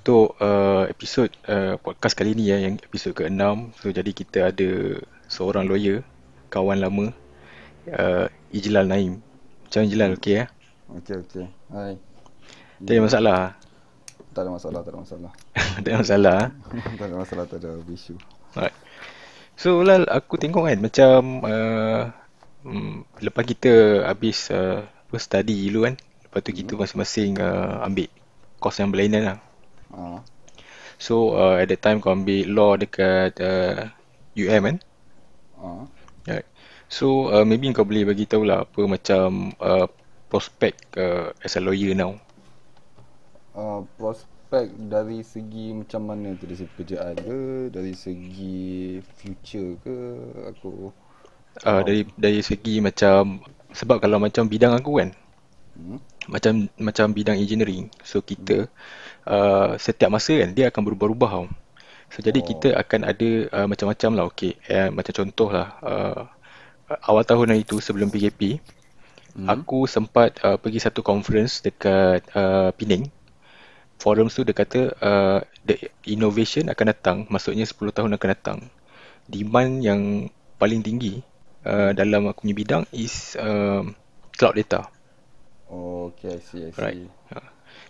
Untuk uh, episod uh, podcast kali ni ya, yang episod ke-6. So jadi kita ada seorang lawyer, kawan lama, uh, Ijlal Naim. Macam Ijlal, okey ya? Okey, okey. Hai. Tak ada masalah. Tak ada masalah, tak ada masalah. tak ada masalah. tak ada masalah, tak ada isu. Alright. So Lal, aku tengok kan macam uh, um, lepas kita habis uh, study dulu kan. Lepas tu kita masing-masing uh, ambil course yang berlainan lah. Ha. So uh, at that time kau ambil law dekat uh, UM kan? Ha. Right. So uh, maybe kau boleh bagi tahu lah apa macam uh, prospek uh, as a lawyer now. Uh, prospek dari segi macam mana tu dari segi pekerjaan ke dari segi future ke aku Uh, dari dari segi macam sebab kalau macam bidang aku kan hmm? macam macam bidang engineering. So kita uh, setiap masa kan dia akan berubah-ubah tau. So jadi Oh. kita akan ada uh, macam-macam lah okey. Eh, macam contoh lah uh, awal tahun itu sebelum PKP Hmm. aku sempat uh, pergi satu conference dekat uh, Penang. Forum tu dia kata uh, the innovation akan datang, maksudnya 10 tahun akan datang. Demand yang paling tinggi uh, dalam aku punya bidang is um, cloud data. Oh, okay, I see, I see. Right. Ha.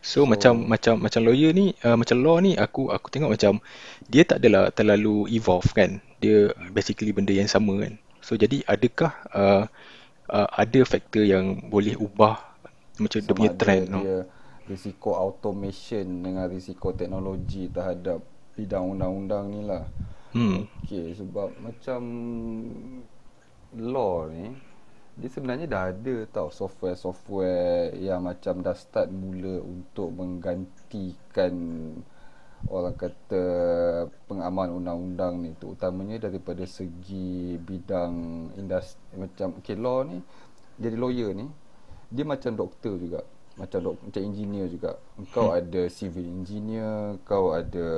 So, macam macam macam lawyer ni, uh, macam law ni aku aku tengok macam dia tak adalah terlalu evolve kan. Dia basically benda yang sama kan. So jadi adakah uh, uh, ada faktor yang boleh ubah macam dia punya trend no? dia risiko automation dengan risiko teknologi terhadap bidang undang-undang ni lah. Hmm. Okey, sebab macam law ni dia sebenarnya dah ada tau software-software yang macam dah start mula untuk menggantikan orang kata pengamal undang-undang ni terutamanya daripada segi bidang industri macam okay, law ni jadi lawyer ni dia macam doktor juga. Macam dok, macam engineer juga. Kau ada civil engineer kau ada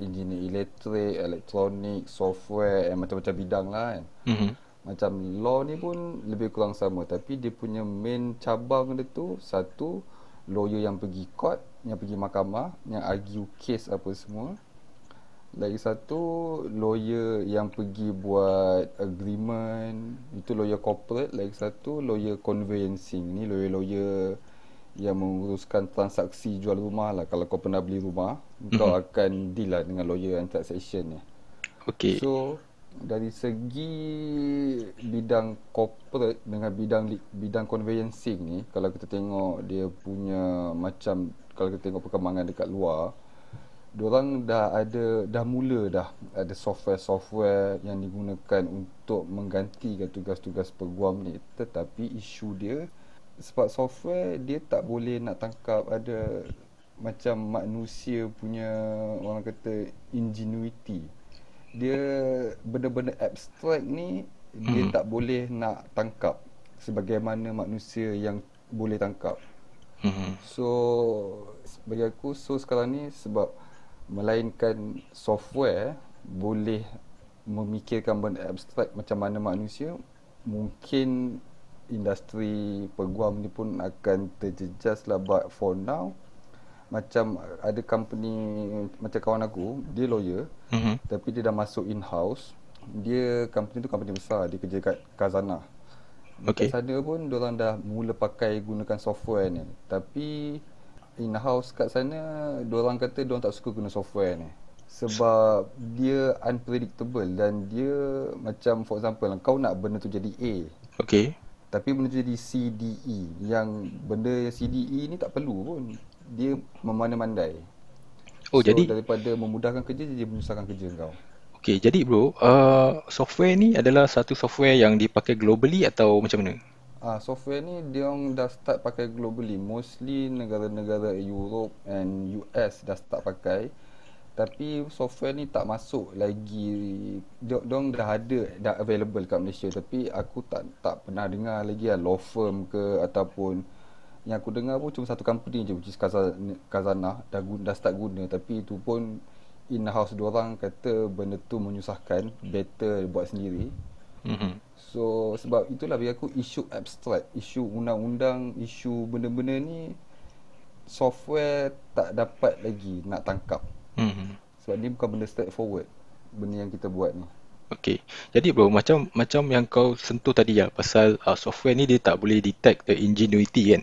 engineer elektrik elektronik software and macam-macam bidang lah kan. Mhm. Macam law ni pun lebih kurang sama. Tapi dia punya main cabang dia tu satu lawyer yang pergi court yang pergi mahkamah yang argue case apa semua. Lagi satu lawyer yang pergi buat agreement itu lawyer corporate. Lagi satu lawyer conveyancing. Ni lawyer-lawyer yang menguruskan transaksi jual rumah lah. Kalau kau pernah beli rumah kau akan deal lah dengan lawyer yang transaction ni. Okey. So dari segi bidang corporate dengan bidang bidang conveyancing ni kalau kita tengok dia punya macam kalau kita tengok perkembangan dekat luar Diorang dah ada dah mula dah ada software-software yang digunakan untuk menggantikan tugas-tugas peguam ni. Tetapi isu dia sebab software dia tak boleh nak tangkap ada macam manusia punya orang kata ingenuity dia benda-benda abstrak ni dia Hmm. tak boleh nak tangkap sebagaimana manusia yang boleh tangkap Mhm. So bagi aku so sekarang ni sebab melainkan software boleh memikirkan benda abstrak macam mana manusia mungkin industri peguam ni pun akan terjejas lah but for now macam ada company macam kawan aku dia lawyer Mhm. tapi dia dah masuk in-house dia company tu company besar dia kerja kat Kazana Okey. Sana pun diorang dah mula pakai gunakan software ni. Tapi in-house kat sana diorang kata diorang tak suka guna software ni. Sebab dia unpredictable dan dia macam for example kau nak benda tu jadi A Okey. tapi benda tu jadi C, D, E yang benda yang C, D, E ni tak perlu pun. Dia memandai-mandai. Oh, so, jadi daripada memudahkan kerja dia menyusahkan kerja kau. okey, jadi bro, uh, software ni adalah satu software yang dipakai globally atau macam mana? Ah, software ni dia orang dah start pakai globally. Mostly negara-negara Europe and US dah start pakai. Tapi software ni tak masuk lagi. Dia orang dah ada dah available kat Malaysia tapi aku tak tak pernah dengar lagi lah law firm ke ataupun yang aku dengar pun cuma satu company je which is Kazana, Kazana dah guna, dah start guna tapi itu pun in-house diorang kata benda tu menyusahkan better buat sendiri Mhm. So sebab itulah bagi aku isu abstrak, isu undang-undang, isu benda-benda ni software tak dapat lagi nak tangkap. Hmm. Sebab ni bukan benda straightforward. Benda yang kita buat ni. Okay. Jadi bro, macam macam yang kau sentuh tadi ya, pasal uh, software ni dia tak boleh detect the ingenuity kan.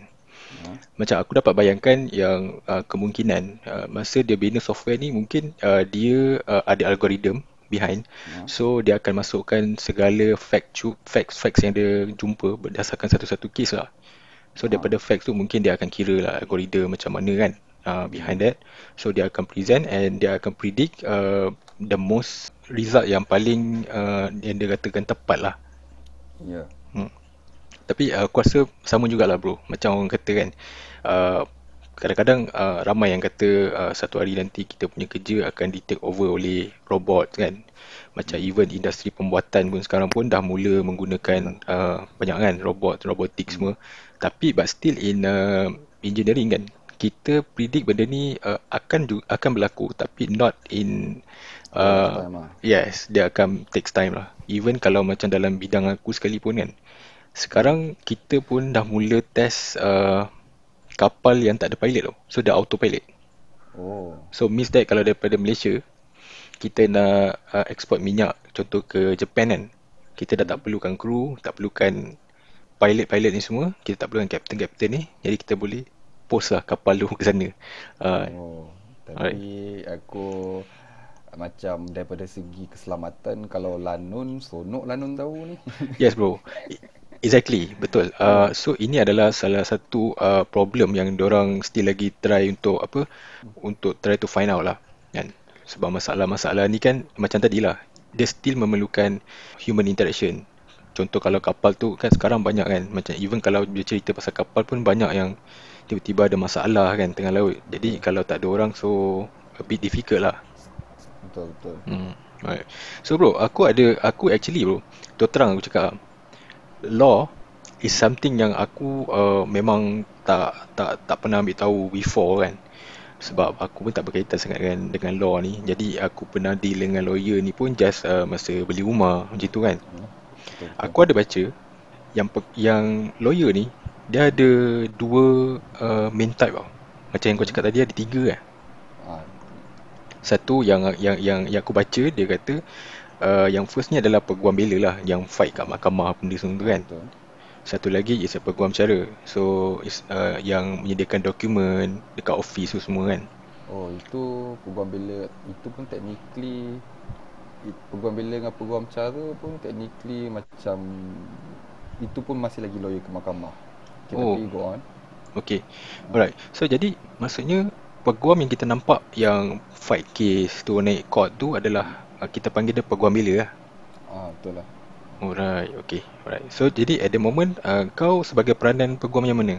Ha? Macam aku dapat bayangkan yang uh, kemungkinan uh, masa dia bina software ni mungkin uh, dia uh, ada algorithm behind. Ya. So dia akan masukkan segala fact facts facts yang dia jumpa berdasarkan satu-satu case lah. So daripada facts tu mungkin dia akan kira lah algorithm macam mana kan uh, behind that. So dia akan present and dia akan predict uh, the most result yang paling uh, yang dia katakan tepat lah. Ya. Hmm. Tapi uh, aku rasa sama jugalah bro. Macam orang kata kan. Uh, kadang-kadang uh, ramai yang kata uh, satu hari nanti kita punya kerja akan di take over oleh robot kan. Macam even industri pembuatan pun sekarang pun dah mula menggunakan uh, banyak kan robot, robotik semua. Tapi but still in uh, engineering kan. Kita predict benda ni uh, akan ju- akan berlaku tapi not in uh, lah. yes, dia akan takes time lah. Even kalau macam dalam bidang aku sekalipun kan. Sekarang kita pun dah mula test uh, kapal yang tak ada pilot tau. So dah autopilot. Oh. So means that kalau daripada Malaysia kita nak uh, export minyak contoh ke Japan kan. Kita dah tak perlukan kru, tak perlukan pilot-pilot ni semua, kita tak perlukan kapten-kapten ni. Jadi kita boleh post lah kapal tu ke sana. Uh, Oh. Tapi aku macam daripada segi keselamatan kalau lanun sonok lanun tahu ni. Yes bro. Exactly, betul. Uh, so ini adalah salah satu uh, problem yang orang still lagi try untuk apa? Untuk try to find out lah. Kan? Sebab masalah-masalah ni kan macam tadi lah. Dia still memerlukan human interaction. Contoh kalau kapal tu kan sekarang banyak kan. Macam even kalau dia cerita pasal kapal pun banyak yang tiba-tiba ada masalah kan tengah laut. Jadi kalau tak ada orang so a bit difficult lah. betul betul. Hmm. Right. So bro, aku ada aku actually bro, terus terang aku cakap law is something yang aku uh, memang tak tak tak pernah ambil tahu before kan. Sebab aku pun tak berkaitan sangat dengan dengan law ni. Jadi aku pernah deal dengan lawyer ni pun just uh, masa beli rumah macam tu kan. Hmm. Aku ada baca yang yang lawyer ni dia ada dua uh, main type tau. Macam yang kau cakap tadi ada tiga kan. Ah, Satu yang yang yang yang aku baca dia kata uh, yang first ni adalah peguam bela lah yang fight kat mahkamah benda semua tu kan. betul. Satu lagi is a peguam cara. So is uh, yang menyediakan dokumen dekat office tu semua kan. Oh, itu peguam bela itu pun technically peguam bela dengan peguam cara pun technically macam itu pun masih lagi lawyer ke mahkamah. Okay, Oh. tapi go on. Okay. Alright. So jadi maksudnya peguam yang kita nampak yang fight case tu naik court tu adalah kita panggil dia peguam bela lah. Ah, betul lah. Alright. Okay. Alright. So jadi at the moment uh, kau sebagai peranan peguam yang mana?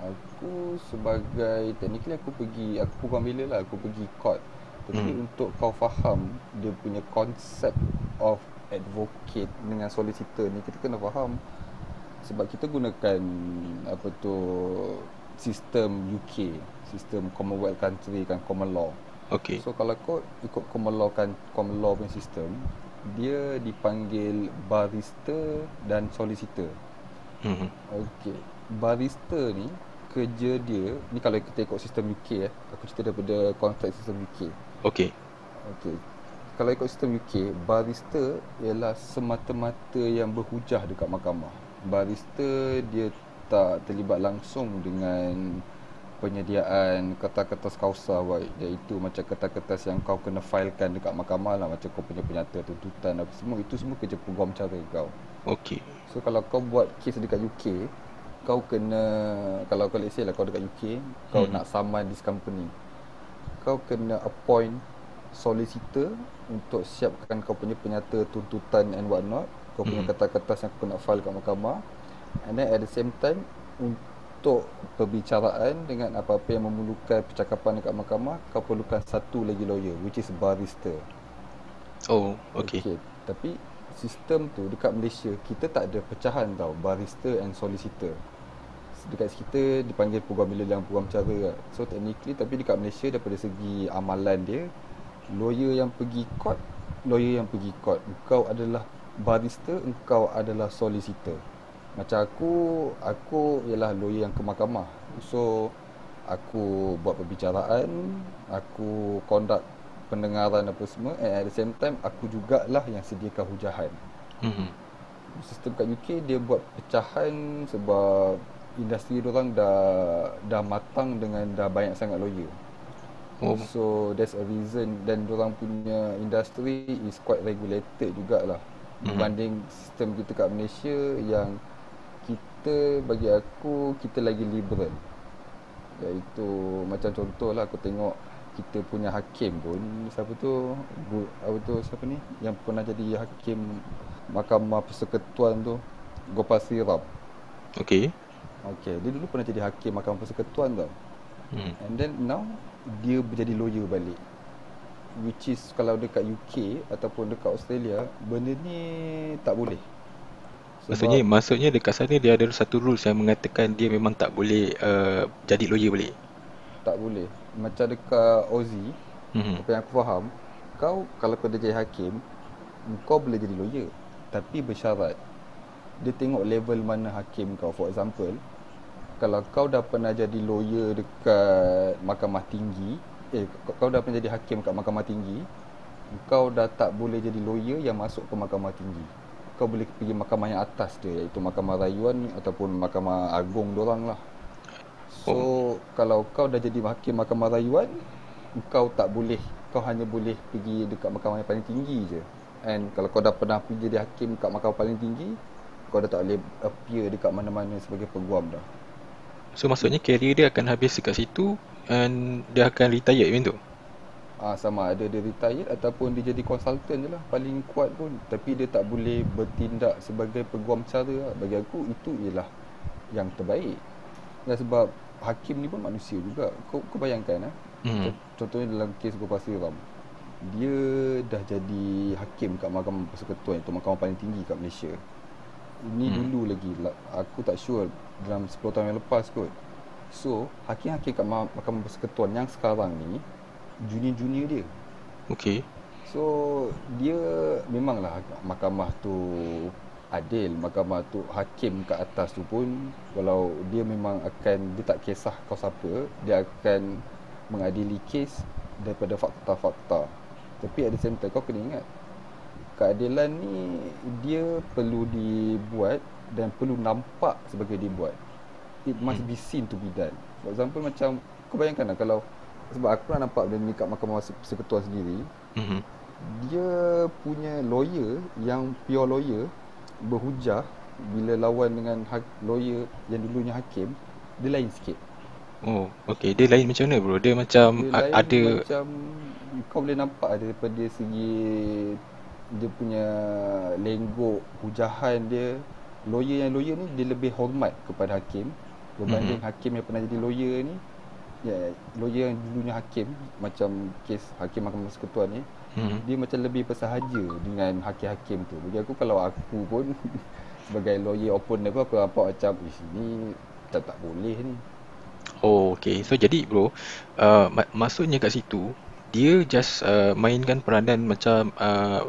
Aku sebagai technically aku pergi aku peguam bela lah aku pergi court. Tapi Hmm. untuk kau faham dia punya konsep of advocate dengan solicitor ni kita kena faham sebab kita gunakan apa tu sistem UK, sistem Commonwealth country kan common law. Okay. So kalau kau ikut common law kan common law punya sistem, dia dipanggil barrister dan solicitor. Hmm. Okey. Barrister ni kerja dia ni kalau kita ikut sistem UK eh. Aku cerita daripada konteks sistem UK. Okay. Okey. Kalau ikut sistem UK, barrister ialah semata-mata yang berhujah dekat mahkamah. Barrister dia tak terlibat langsung dengan penyediaan kertas-kertas kausa baik iaitu macam kertas-kertas yang kau kena filekan dekat mahkamah lah macam kau punya penyata tuntutan apa semua itu semua kerja peguam cara kau. Okay. So kalau kau buat kes dekat UK, kau kena kalau kau let's say lah kau dekat UK, kau Hmm. nak saman this company. Kau kena appoint solicitor untuk siapkan kau punya penyata tuntutan and what not, kau punya Hmm. kertas-kertas yang kau kena file kat mahkamah. And then at the same time untuk perbicaraan dengan apa-apa yang memerlukan percakapan dekat mahkamah, kau perlukan satu lagi lawyer which is barrister. Oh, okay. Okay. Tapi sistem tu dekat Malaysia kita tak ada pecahan tau barrister and solicitor. Dekat kita dipanggil peguam bila dan peguam cara. So technically tapi dekat Malaysia daripada segi amalan dia lawyer yang pergi court, lawyer yang pergi court. Engkau adalah barrister, engkau adalah solicitor. Macam aku, aku ialah lawyer yang ke mahkamah. So aku buat perbicaraan aku conduct pendengaran apa semua and at the same time aku jugalah yang sediakan hujahan Mhm. sistem kat UK dia buat pecahan sebab industri orang dah dah matang dengan dah banyak sangat lawyer Oh. So that's a reason dan orang punya industri is quite regulated jugalah Mhm. berbanding sistem kita kat Malaysia yang kita bagi aku kita lagi liberal. Iaitu macam contoh lah aku tengok kita punya hakim pun siapa tu Bu- apa tu siapa ni yang pernah jadi hakim Mahkamah Persekutuan tu Gopal Sirap. Okay. Okay, dia dulu pernah jadi hakim Mahkamah Persekutuan tau. Hmm. And then now dia menjadi lawyer balik. Which is kalau dekat UK ataupun dekat Australia, benda ni tak boleh. Maksudnya maksudnya dekat sana dia ada satu rules yang mengatakan dia memang tak boleh uh, jadi lawyer balik. tak boleh. Macam dekat Aussie, Mhm. apa yang aku faham, kau kalau kau jadi hakim, kau boleh jadi lawyer. Tapi bersyarat. Dia tengok level mana hakim kau. For example, kalau kau dah pernah jadi lawyer dekat mahkamah tinggi, eh kau, kau dah pernah jadi hakim kat mahkamah tinggi, kau dah tak boleh jadi lawyer yang masuk ke mahkamah tinggi. Kau boleh pergi mahkamah yang atas dia iaitu mahkamah rayuan ataupun mahkamah agung dorang lah. So oh. kalau kau dah jadi hakim mahkamah rayuan, kau tak boleh, kau hanya boleh pergi dekat mahkamah yang paling tinggi je. And kalau kau dah pernah pergi jadi hakim kat mahkamah paling tinggi, kau dah tak boleh appear dekat mana-mana sebagai peguam dah. So maksudnya career dia akan habis dekat situ and dia akan retire macam tu. Ah sama. Ada dia retired ataupun dia jadi consultant je lah. Paling kuat pun. Tapi dia tak boleh bertindak sebagai peguam cara lah. bagi aku itu ialah yang terbaik. Dan sebab hakim ni pun manusia juga. Kau, kau bayangkan ah Hmm. Con- contohnya dalam kes Gopal Siram dia dah jadi hakim kat mahkamah persekutuan itu mahkamah paling tinggi kat Malaysia. Ini Hmm. dulu lagi. Aku tak sure dalam 10 tahun yang lepas kot. So hakim-hakim kat mah- mahkamah persekutuan yang sekarang ni junior-junior dia Okay. So dia memanglah mahkamah tu adil, mahkamah tu hakim kat atas tu pun kalau dia memang akan dia tak kisah kau siapa, dia akan mengadili kes daripada fakta-fakta. Tapi the same time kau kena ingat keadilan ni dia perlu dibuat dan perlu nampak sebagai dibuat. It must be seen to be done. For example macam kau bayangkan lah kalau sebab aku pernah nampak benda ni kat mahkamah persekutuan sendiri Mhm. dia punya lawyer yang pure lawyer berhujah bila lawan dengan ha- lawyer yang dulunya hakim dia lain sikit. Oh, okay. Dia lain macam mana bro? Dia macam Dia a- lain ada macam kau boleh nampak daripada segi dia punya lenggok hujahan dia lawyer yang lawyer ni dia lebih hormat kepada hakim berbanding Mhm. hakim yang pernah jadi lawyer ni ya lawyer yang dulunya hakim macam kes hakim mahkamah persekutuan ni Mhm. dia macam lebih bersahaja dengan hakim-hakim tu. Bagi aku kalau aku pun sebagai lawyer opponent aku aku nampak macam ish ni tak tak boleh ni. Oh, okay. So jadi bro, uh, mak- maksudnya kat situ dia just uh, mainkan peranan macam uh,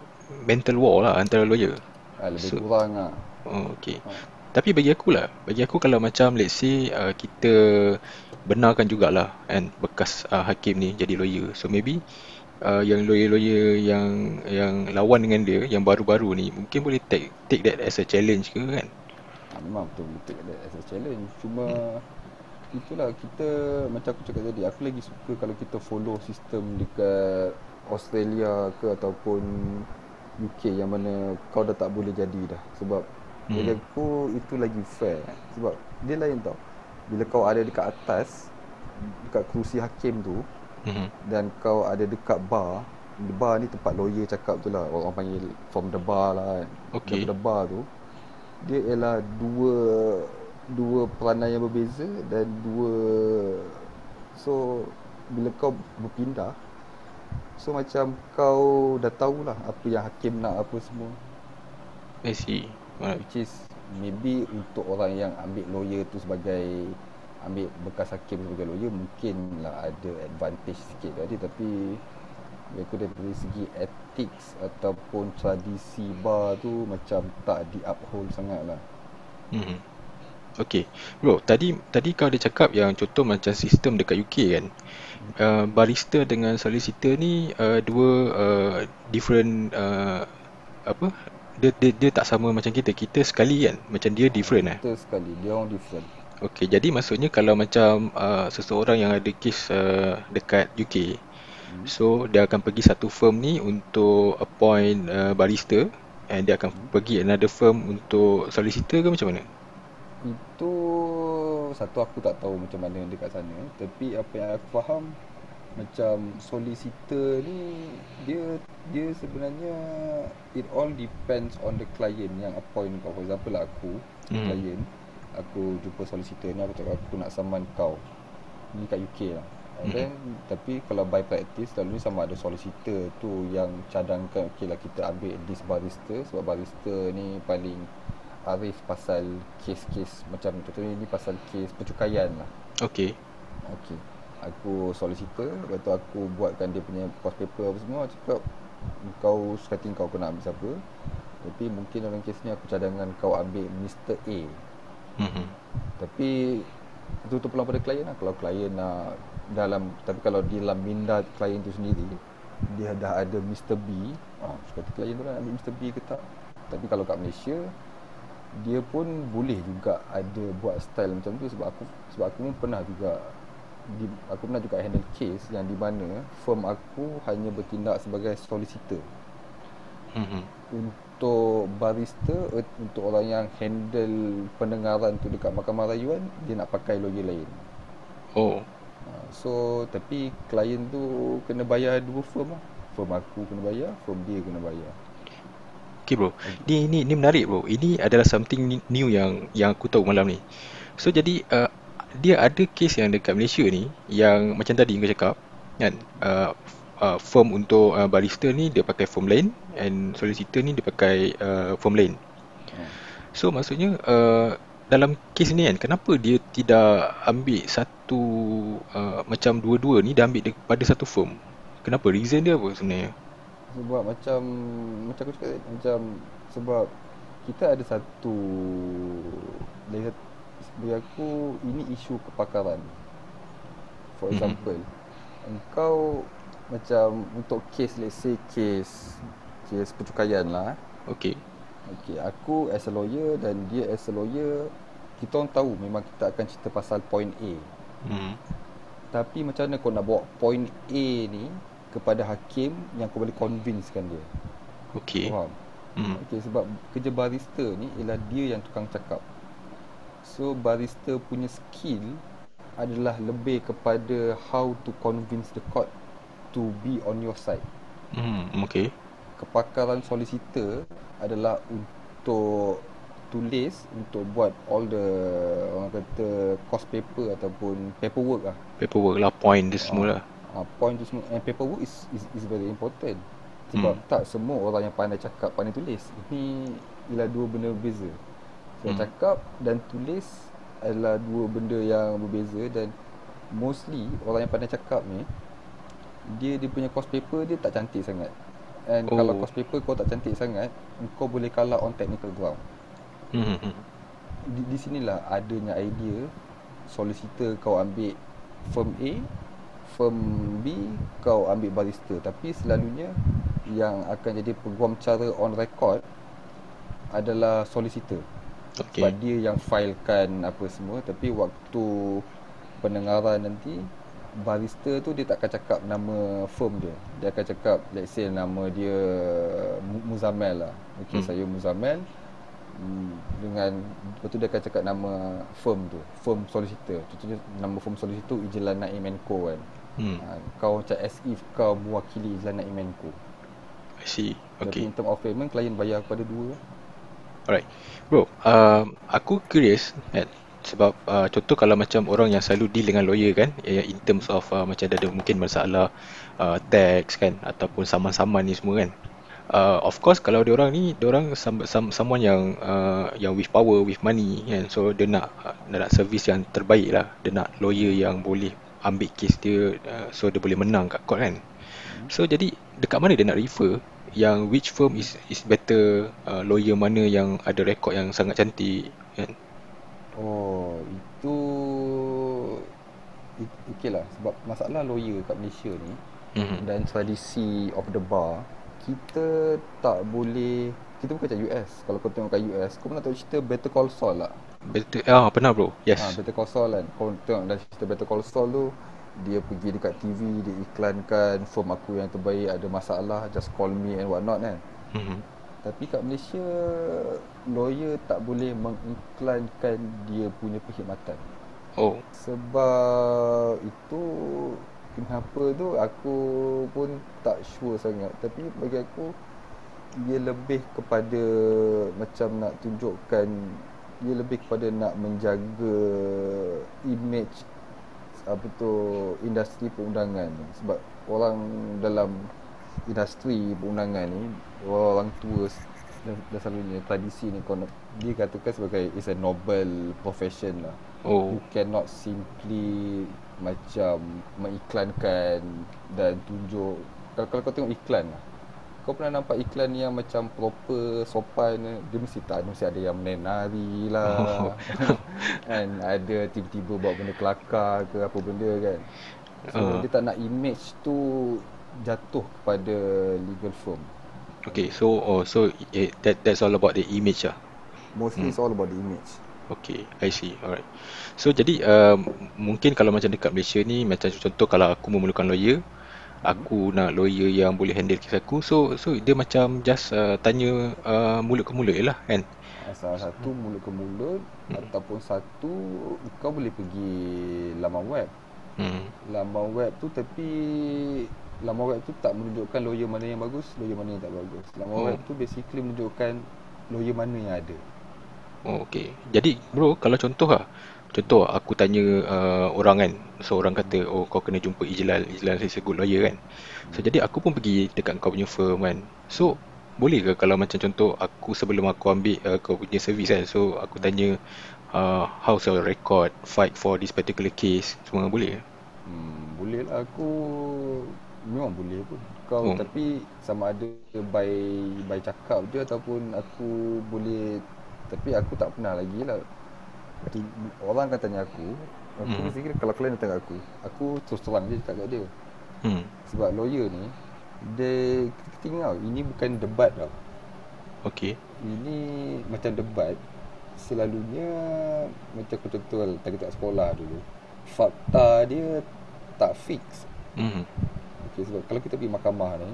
mental war lah antara lawyer. Ha, lebih So- kurang ah. Oh, okay. Ha. Tapi bagi aku lah, bagi aku kalau macam let's say uh, kita benarkan jugalah kan bekas uh, hakim ni jadi lawyer. So maybe uh, yang lawyer-lawyer yang yang lawan dengan dia yang baru-baru ni mungkin boleh take take that as a challenge ke kan? ha memang betul betul ada as a challenge. Cuma itulah kita macam aku cakap tadi aku lagi suka kalau kita follow sistem dekat Australia ke ataupun UK yang mana kau dah tak boleh jadi dah sebab Hmm. bagi aku itu lagi fair sebab dia lain tau bila kau ada dekat atas dekat kerusi hakim tu Mhm. dan kau ada dekat bar the bar ni tempat lawyer cakap tu lah orang panggil from the bar lah kan Okay. daripada bar tu dia ialah dua dua peranan yang berbeza dan dua so bila kau berpindah so macam kau dah tahulah apa yang hakim nak apa semua I see. Alright. which is maybe untuk orang yang ambil lawyer tu sebagai ambil bekas hakim sebagai lawyer mungkin lah ada advantage sikit tadi tapi aku dari segi ethics ataupun tradisi bar tu macam tak di uphold sangat lah Mhm. Okay, bro. Tadi tadi kau ada cakap yang contoh macam sistem dekat UK kan. Uh, barista dengan solicitor ni uh, dua uh, different uh, apa? Dia, dia dia tak sama macam kita. Kita sekali kan. Macam dia different eh. Kita sekali, dia orang different. Okay, jadi maksudnya kalau macam uh, seseorang yang ada kes uh, dekat UK, Hmm. so dia akan pergi satu firm ni untuk appoint uh, barista and dia akan pergi another firm untuk solicitor ke macam mana? Itu satu aku tak tahu macam mana dekat sana tapi apa yang aku faham macam solicitor ni dia dia sebenarnya it all depends on the client yang appoint kau. For example lah aku Hmm. client aku jumpa solicitor ni aku cakap aku nak saman kau. Ni kat UK lah. And Hmm. then tapi kalau by practice selalunya sama ada solicitor tu yang cadangkan okay lah kita ambil this barista sebab barista ni paling arif pasal kes-kes macam contohnya ni pasal kes pencukaian lah. Okay. Okay Aku solicitor Lepas tu aku buatkan dia punya course paper apa semua cakap Kau suka hati kau nak ambil siapa Tapi mungkin dalam kes ni aku cadangkan kau ambil Mr. A Mhm. Tapi Itu terpulang pada klien lah Kalau klien nak dalam Tapi kalau di dalam minda klien tu sendiri Dia dah ada Mr. B ah, Suka hati klien tu lah ambil Mr. B ke tak Tapi kalau kat Malaysia dia pun boleh juga ada buat style macam tu sebab aku sebab aku pun pernah juga di, aku pernah juga handle case yang di mana firm aku hanya bertindak sebagai solicitor Mhm. untuk barista eh, untuk orang yang handle pendengaran tu dekat mahkamah rayuan dia nak pakai lawyer lain Oh. Ha, so tapi klien tu kena bayar dua firm lah firm aku kena bayar firm dia kena bayar Okay bro. Ni ni ni menarik bro. Ini adalah something new yang yang aku tahu malam ni. So jadi uh, dia ada case yang dekat Malaysia ni yang macam tadi kau cakap kan uh, uh, firm untuk uh, barista ni dia pakai firm lain and solicitor ni dia pakai uh, firm lain. ha. So maksudnya uh, dalam kes ni kan kenapa dia tidak ambil satu uh, macam dua-dua ni dia ambil daripada satu firm? Kenapa? Reason dia apa sebenarnya? Sebab macam Macam aku cakap Macam Sebab Kita ada satu Dari satu Bagi aku Ini isu kepakaran For Mhm. example Engkau Macam Untuk case Let's say case Case percukaian lah Okay. Okay Aku as a lawyer Dan dia as a lawyer Kita orang tahu Memang kita akan cerita pasal point A Hmm. Tapi macam mana kau nak bawa point A ni Kepada hakim Yang kau boleh convincekan dia Okay. Faham? Hmm. Okay, sebab kerja barista ni ialah dia yang tukang cakap. So barista punya skill adalah lebih kepada how to convince the court to be on your side. Hmm. Okay. Kepakaran solicitor adalah untuk tulis untuk buat all the orang kata cost paper ataupun paperwork lah. Paperwork lah, point dia semua lah. Uh, point tu semua and paperwork is is, is very important. Sebab Hmm. hmm. tak semua orang yang pandai cakap pandai tulis. Ini ialah dua benda berbeza. So Hmm. cakap dan tulis adalah dua benda yang berbeza dan mostly orang yang pandai cakap ni dia dia punya cost paper dia tak cantik sangat. And oh. kalau cost paper kau tak cantik sangat, kau boleh kalah on technical ground. Hmm. Di, di sinilah adanya idea solicitor kau ambil firm A, firm B kau ambil barista. Tapi selalunya yang akan jadi peguam cara on record adalah solicitor. Okay. Sebab dia yang filekan apa semua tapi waktu pendengaran nanti barista tu dia tak akan cakap nama firm dia. Dia akan cakap let's say nama dia Mu- Muzammel lah. Okay, Hmm. saya Muzammel Hmm, dengan lepas tu dia akan cakap nama firm tu firm solicitor contohnya nama firm solicitor Ijlan Naim Co kan Hmm. ha, kau macam as if kau mewakili Ijlan Naim Co I see. tapi Okay. in term of payment klien bayar kepada dua Alright. Bro, um, aku curious kan sebab uh, contoh kalau macam orang yang selalu deal dengan lawyer kan eh, in terms of uh, macam ada mungkin masalah uh, tax kan ataupun saman-saman ni semua kan. Uh, of course kalau dia orang ni dia orang some, some, someone yang uh, yang with power with money kan so dia nak uh, dia nak service yang terbaik lah dia nak lawyer yang boleh ambil case dia uh, so dia boleh menang kat court kan so jadi dekat mana dia nak refer yang which firm is is better uh, lawyer mana yang ada rekod yang sangat cantik kan? Oh, itu okey lah. Sebab masalah lawyer kat Malaysia ni mm-hmm. dan tradisi of the bar kita tak boleh kita bukan macam US kalau kau tengok kat US kau pernah tahu cerita Better Call Saul lah Better, ah pernah bro. Yes. Ha, Better Call Saul kan? Kau tengok dalam cerita Better Call Saul tu dia pergi dekat TV dia iklankan firm aku yang terbaik ada masalah just call me and what not kan mm-hmm. tapi kat Malaysia lawyer tak boleh mengiklankan dia punya perkhidmatan Oh. Sebab itu kenapa tu aku pun tak sure sangat tapi bagi aku dia lebih kepada macam nak tunjukkan dia lebih kepada nak menjaga image apa tu industri perundangan sebab orang dalam industri perundangan ni orang tua dan, dan selalunya tradisi ni kau dia katakan sebagai is a noble profession lah oh. you cannot simply macam mengiklankan dan tunjuk kalau, kalau kau tengok iklan lah kau pernah nampak iklan yang macam proper sopan dia mesti tak mesti ada yang menari lah oh. kan ada tiba-tiba buat benda kelakar ke apa benda kan so uh. dia tak nak image tu jatuh kepada legal firm okay so oh so it, that that's all about the image lah mostly hmm. it's all about the image Okay, I see. Alright. So jadi uh, mungkin kalau macam dekat Malaysia ni macam contoh kalau aku memerlukan lawyer, aku nak lawyer yang boleh handle kes aku. So so dia macam just uh, tanya uh, mulut ke mulut lah kan. Salah satu mulut ke mulut hmm. ataupun satu kau boleh pergi laman web. Hmm. Laman web tu tapi laman web tu tak menunjukkan lawyer mana yang bagus, lawyer mana yang tak bagus. Laman oh. web tu basically menunjukkan lawyer mana yang ada. Oh, okay. Jadi bro, kalau contoh lah. Contoh aku tanya uh, orang kan. So orang kata, oh kau kena jumpa Ijlal. Ijlal is a good lawyer kan. So jadi aku pun pergi dekat kau punya firm kan. So boleh ke kalau macam contoh aku sebelum aku ambil uh, kau punya service kan. So aku tanya uh, how's your record, fight for this particular case. Semua boleh Hmm, boleh lah aku memang boleh pun kau oh. tapi sama ada by by cakap je ataupun aku boleh tapi aku tak pernah lagi lah Orang akan tanya aku Aku hmm. mesti kira kalau klien datang aku Aku terus terang je cakap kat dia hmm. Sebab lawyer ni Dia tinggal Ini bukan debat tau Okay Ini macam debat Selalunya Macam aku contoh Tadi tak sekolah dulu Fakta dia Tak fix hmm. Okay sebab kalau kita pergi mahkamah ni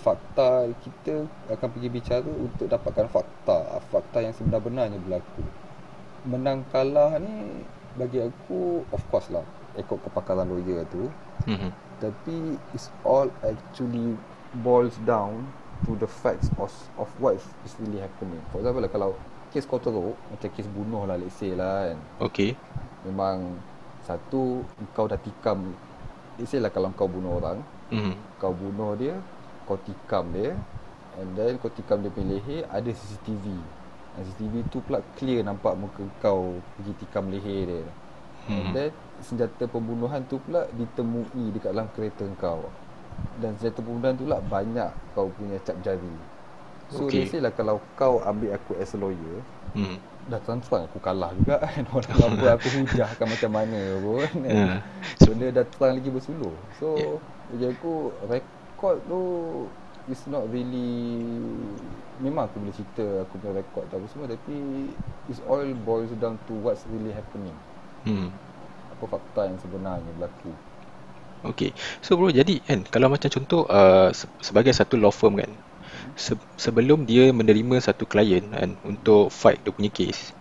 fakta kita akan pergi bicara untuk dapatkan fakta. Fakta yang sebenar-benarnya berlaku. Menang kalah ni bagi aku of course lah ikut kepakaran lawyer tu. Mm-hmm. tapi it's all actually boils down to the facts of, of what is really happening. For example lah, kalau kes kau teruk macam kes bunuh lah let's say lah kan. Okay. Memang satu kau dah tikam let's say lah kalau kau bunuh orang mm-hmm. kau bunuh dia kau tikam dia and then kau tikam dia punya leher ada CCTV and CCTV tu pula clear nampak muka kau pergi tikam leher dia hmm. and then senjata pembunuhan tu pula ditemui dekat dalam kereta kau dan senjata pembunuhan tu pula banyak kau punya cap jari so okay. let's say lah kalau kau ambil aku as a lawyer hmm. dah transfer aku kalah juga kan orang apa aku hujahkan macam mana pun kan yeah. so dia dah terang lagi bersuluh so yeah. bagi aku record tu is not really memang aku boleh cerita aku punya record tu apa semua tapi is all boils down to what's really happening. Hmm. Apa fakta yang sebenarnya berlaku. Okay. So bro, jadi kan kalau macam contoh uh, sebagai satu law firm kan se- sebelum dia menerima satu klien kan untuk fight dia punya case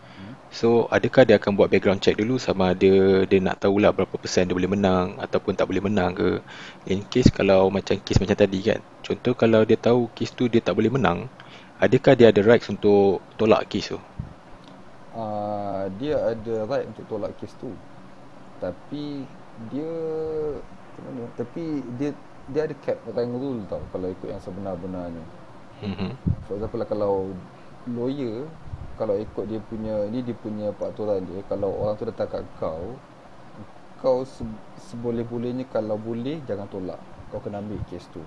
So adakah dia akan buat background check dulu sama ada dia nak tahulah berapa persen dia boleh menang ataupun tak boleh menang ke In case kalau macam case macam tadi kan Contoh kalau dia tahu case tu dia tak boleh menang Adakah dia ada rights untuk tolak case tu? Uh, dia ada right untuk tolak case tu Tapi dia mana? Tapi dia dia ada cap rank rule tau kalau ikut yang sebenar-benarnya mm-hmm. For example lah kalau lawyer kalau ikut dia punya ni dia punya peraturan dia kalau orang tu datang kat kau kau se- seboleh-bolehnya kalau boleh jangan tolak kau kena ambil kes tu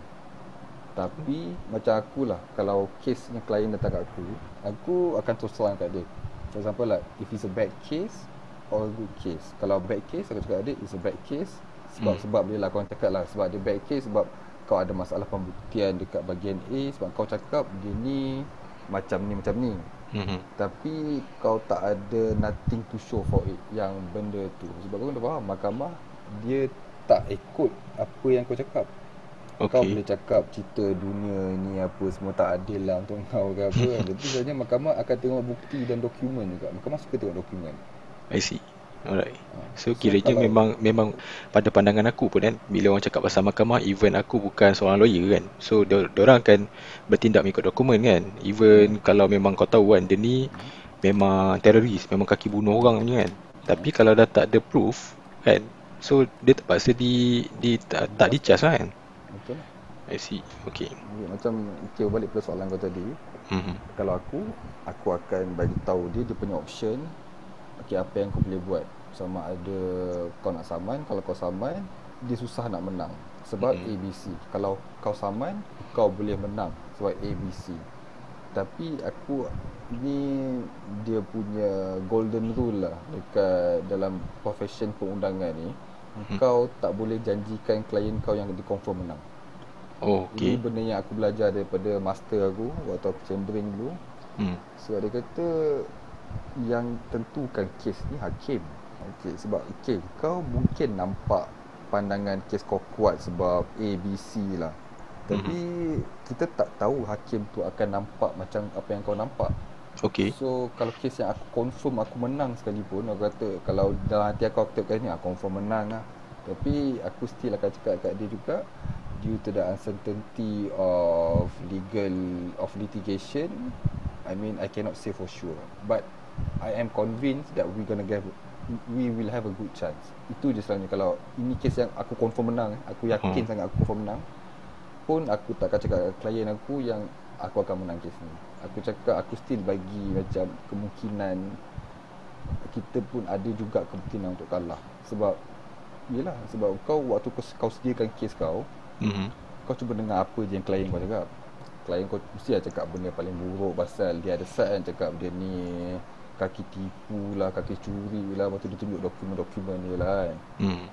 tapi macam akulah kalau kes yang klien datang kat aku aku akan terus terang kat dia For example like if it's a bad case or a good case. Kalau bad case aku cakap adik it's a bad case sebab Hmm. sebab dia lah kau cakap lah sebab dia bad case sebab kau ada masalah pembuktian dekat bahagian A sebab kau cakap dia ni macam ni macam ni. Mhm. Tapi kau tak ada nothing to show for it yang benda tu. Sebab kau kena faham mahkamah dia tak ikut apa yang kau cakap. Kau Okay. boleh cakap cerita dunia ni apa semua tak adil lah untuk kau ke apa kan. Tapi sebenarnya mahkamah akan tengok bukti dan dokumen juga. Mahkamah suka tengok dokumen. I see. Alright. Ha. So So, kiranya kalau- memang memang pada pandangan aku pun kan bila orang cakap pasal mahkamah even aku bukan seorang lawyer kan. So dia orang akan bertindak mengikut dokumen kan. Even kalau memang kau tahu kan dia ni memang teroris, memang kaki bunuh orang punya kan. Tapi kalau dah tak ada proof kan. So dia terpaksa di di tak, tak di charge lah kan. Betul lah. I see. Okay. Macam okay, balik pada soalan kau tadi. Mhm. Kalau aku, aku akan bagi tahu dia dia punya option. Okay, apa yang kau boleh buat. Sama ada kau nak saman, kalau kau saman, dia susah nak menang. Sebab Hmm. ABC. Kalau kau saman, kau boleh menang sebab ABC. Tapi aku ni dia punya golden rule lah dekat dalam profession perundangan ni. Mhm. Kau tak boleh janjikan klien kau yang dia confirm menang. Oh, Ini okay. benda yang aku belajar daripada master aku waktu aku chambering dulu. Hmm. Sebab dia kata yang tentukan kes ni hakim. Okey, sebab okey, kau mungkin nampak pandangan kes kau kuat sebab A, B, C lah. Tapi kita tak tahu hakim tu akan nampak macam apa yang kau nampak. Okay. So kalau kes yang aku confirm aku menang sekalipun Aku kata kalau dalam hati aku aku kes ni aku confirm menang lah Tapi aku still akan cakap kat dia juga Due to the uncertainty of legal, of litigation I mean I cannot say for sure But I am convinced that we gonna get We will have a good chance Itu je selalunya kalau ini kes yang aku confirm menang Aku yakin Hmm. sangat aku confirm menang pun aku tak akan cakap klien aku yang aku akan menang kes ni. Aku cakap aku still bagi macam kemungkinan kita pun ada juga kemungkinan untuk kalah. Sebab Yelah sebab kau waktu kau, kau sediakan kes kau Mhm. Kau cuba dengar apa je yang klien kau cakap Klien kau mesti lah cakap benda yang paling buruk Pasal dia ada side kan cakap dia ni Kaki tipu lah, kaki curi lah Lepas tu dia tunjuk dokumen-dokumen dia lah kan Hmm.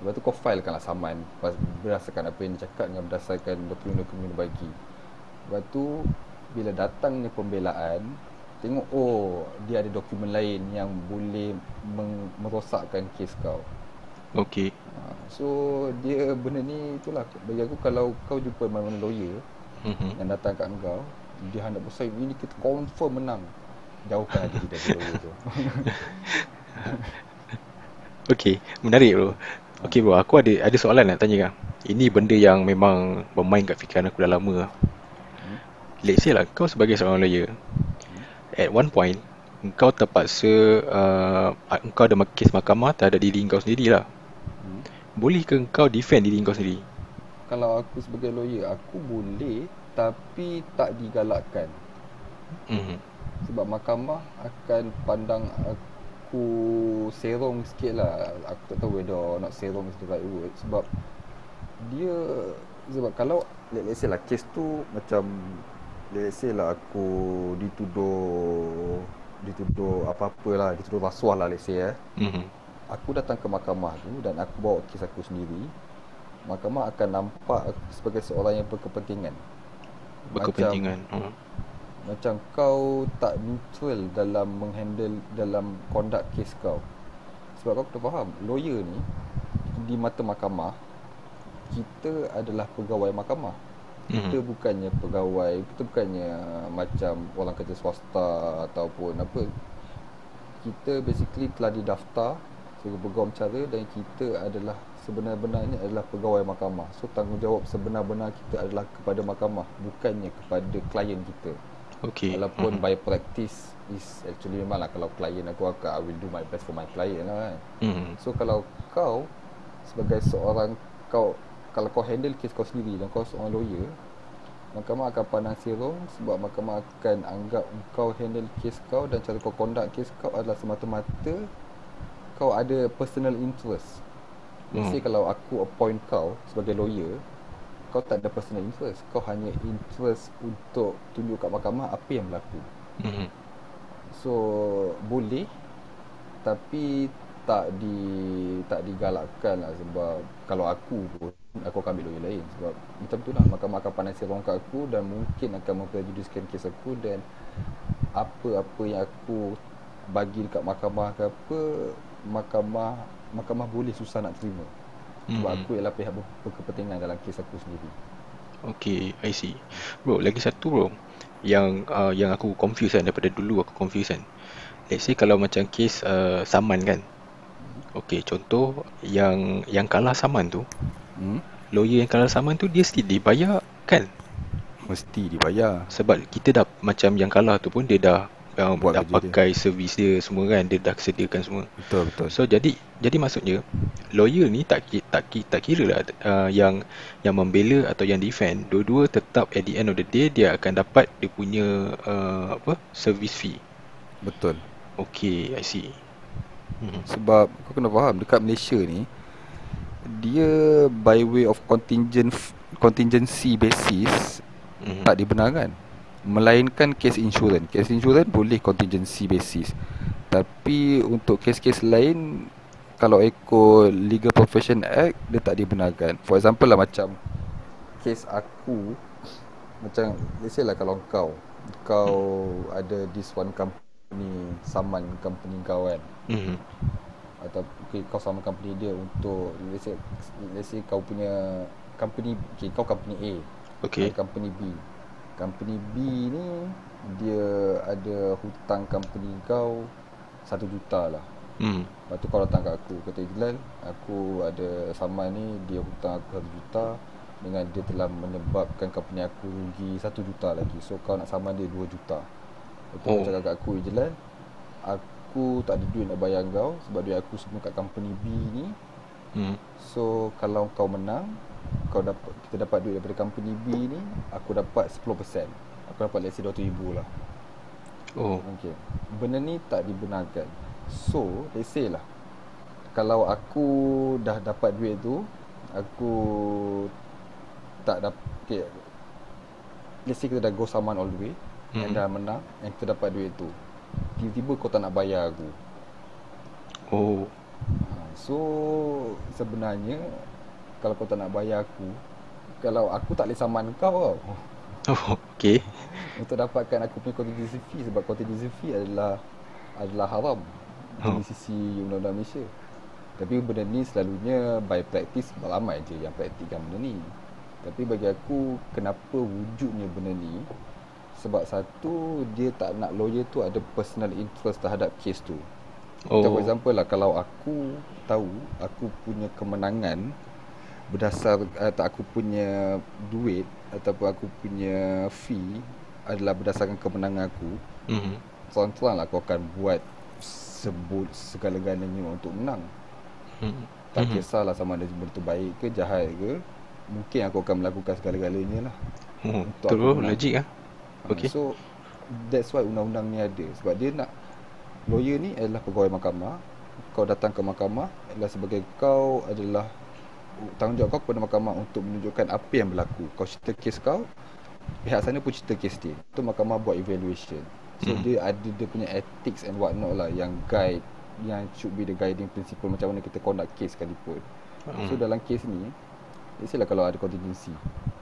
Lepas tu kau filekanlah saman pas- Berdasarkan apa yang dia cakap Dengan berdasarkan dokumen-dokumen dia bagi Lepas tu Bila datangnya pembelaan Tengok oh Dia ada dokumen lain Yang boleh meng- Merosakkan kes kau Okay. ha, So Dia benda ni Itulah Bagi aku kalau Kau jumpa mana-mana lawyer Mhm. Yang datang kat kau Dia hendak bersaing Ini kita confirm menang Jauhkan diri dari lawyer tu Okay, menarik bro. Okay bro, aku ada ada soalan nak tanya kau. Ini benda yang memang bermain kat fikiran aku dah lama lah. Let's say lah, kau sebagai seorang lawyer, at one point, kau terpaksa, uh, kau ada kes mahkamah terhadap diri kau sendiri lah. hmm. Boleh ke kau defend diri kau sendiri? Kalau aku sebagai lawyer Aku boleh Tapi tak digalakkan Mhm. Sebab mahkamah akan pandang aku serong sikit lah Aku tak tahu whether or not serong is the right word Sebab dia Sebab kalau let- let's say lah kes tu macam Let's say lah aku dituduh Dituduh apa-apa lah Dituduh rasuah lah let's say eh Mhm. Aku datang ke mahkamah tu dan aku bawa kes aku sendiri Mahkamah akan nampak aku sebagai seorang yang berkepentingan Berkepentingan. Hmm. Macam kau tak neutral dalam menghandle dalam conduct kes kau. Sebab kau kena faham, lawyer ni di mata mahkamah kita adalah pegawai mahkamah. Kita Mhm. bukannya pegawai, kita bukannya macam orang kerja swasta ataupun apa. Kita basically telah didaftar sebagai pegawai cara dan kita adalah sebenar-benarnya adalah pegawai mahkamah. So tanggungjawab sebenar-benar kita adalah kepada mahkamah, bukannya kepada klien kita. Okay. Walaupun Mhm. by practice is actually memang lah kalau klien aku akan I will do my best for my client lah kan. Mhm. So kalau kau sebagai seorang kau kalau kau handle kes kau sendiri dan kau seorang lawyer Mahkamah akan pandang serong sebab mahkamah akan anggap kau handle kes kau dan cara kau conduct kes kau adalah semata-mata kau ada personal interest. Say Hmm. kalau aku appoint kau sebagai lawyer, kau tak ada personal interest. Kau hanya interest untuk tunjuk kat mahkamah apa yang berlaku. Mhm. So boleh tapi tak di tak digalakkan lah sebab kalau aku pun aku akan ambil lawyer lain sebab macam tu lah mahkamah akan pandai serong kat aku dan mungkin akan memprejudiskan kes aku dan apa-apa yang aku bagi dekat mahkamah ke apa mahkamah mahkamah boleh susah nak terima sebab Hmm. aku ialah pihak ber- berkepentingan dalam kes aku sendiri Okay, I see. Bro, lagi satu bro. Yang uh, yang aku confuse kan daripada dulu aku confuse kan. Let's say kalau macam kes uh, saman kan. Okay, contoh yang yang kalah saman tu, hmm? lawyer yang kalah saman tu dia still dibayar kan? mesti dibayar Sebab kita dah macam yang kalah tu pun dia dah uh, Buat dah kerja dia. pakai servis dia semua kan, dia dah sediakan semua. betul betul So jadi jadi maksudnya lawyer ni tak tak tak kira lah uh, yang yang membela atau yang defend dua-dua tetap at the end of the day dia akan dapat dia punya uh, apa service fee. betul Okay, I see. Hmm. Sebab kau kena faham dekat Malaysia ni dia by way of contingent contingency basis Hmm. tak dibenarkan. Melainkan kes insurans. Kes insurans boleh contingency basis. Tapi untuk kes-kes lain kalau ikut Legal Profession Act dia tak dibenarkan. For example lah macam kes aku macam let's say lah kalau kau kau ada this one company saman company kau kan Hmm. atau okay, kau sama company dia untuk let's say, let's say kau punya company okay, kau company A Okay. company B company B ni dia ada hutang company kau satu juta lah Hmm. Lepas tu kau datang kat aku Kata Ijlan Aku ada saman ni Dia hutang aku satu juta Dengan dia telah menyebabkan company aku rugi satu juta lagi So kau nak saman dia dua juta Lepas tu Oh. cakap kat aku Ijlan Aku tak ada duit nak bayar kau Sebab duit aku semua kat company B ni Hmm. So kalau kau menang kau dapat kita dapat duit daripada company B ni aku dapat 10%. Aku dapat let's say 200,000 lah. Oh. Okey. Benda ni tak dibenarkan. So, let's say lah kalau aku dah dapat duit tu, aku tak dapat okay. Let's say kita dah go saman all the way hmm. and dah menang and kita dapat duit tu. Tiba-tiba kau tak nak bayar aku. Oh. Ha, So sebenarnya kalau kau tak nak bayar aku, kalau aku tak boleh saman kau tau. Oh, okay. Untuk dapatkan aku punya contingency fee sebab contingency fee adalah adalah haram Oh. dari sisi undang-undang Malaysia. Tapi benda ni selalunya by practice ramai je yang praktikkan benda ni. Tapi bagi aku kenapa wujudnya benda ni sebab satu dia tak nak lawyer tu ada personal interest terhadap kes tu. Oh. Oh. For example lah kalau aku tahu aku punya kemenangan berdasar atau aku punya duit ataupun aku punya fee adalah berdasarkan kemenangan aku Hmm. terang-terang lah aku akan buat sebut segala-galanya untuk menang Hmm. tak Mhm. kisahlah sama ada benda tu baik ke jahat ke mungkin aku akan melakukan segala-galanya lah Oh, Untuk betul logik ah. Ha, Okay. So that's why undang-undang ni ada sebab dia nak lawyer ni adalah pegawai mahkamah. Kau datang ke mahkamah adalah sebagai kau adalah tanggungjawab kau kepada mahkamah untuk menunjukkan apa yang berlaku. Kau cerita kes kau, pihak sana pun cerita kes dia. Tu mahkamah buat evaluation. So Hmm. dia ada dia punya ethics and what not lah yang guide yang should be the guiding principle macam mana kita conduct case sekalipun. Hmm. So dalam kes ni Let's say lah kalau ada contingency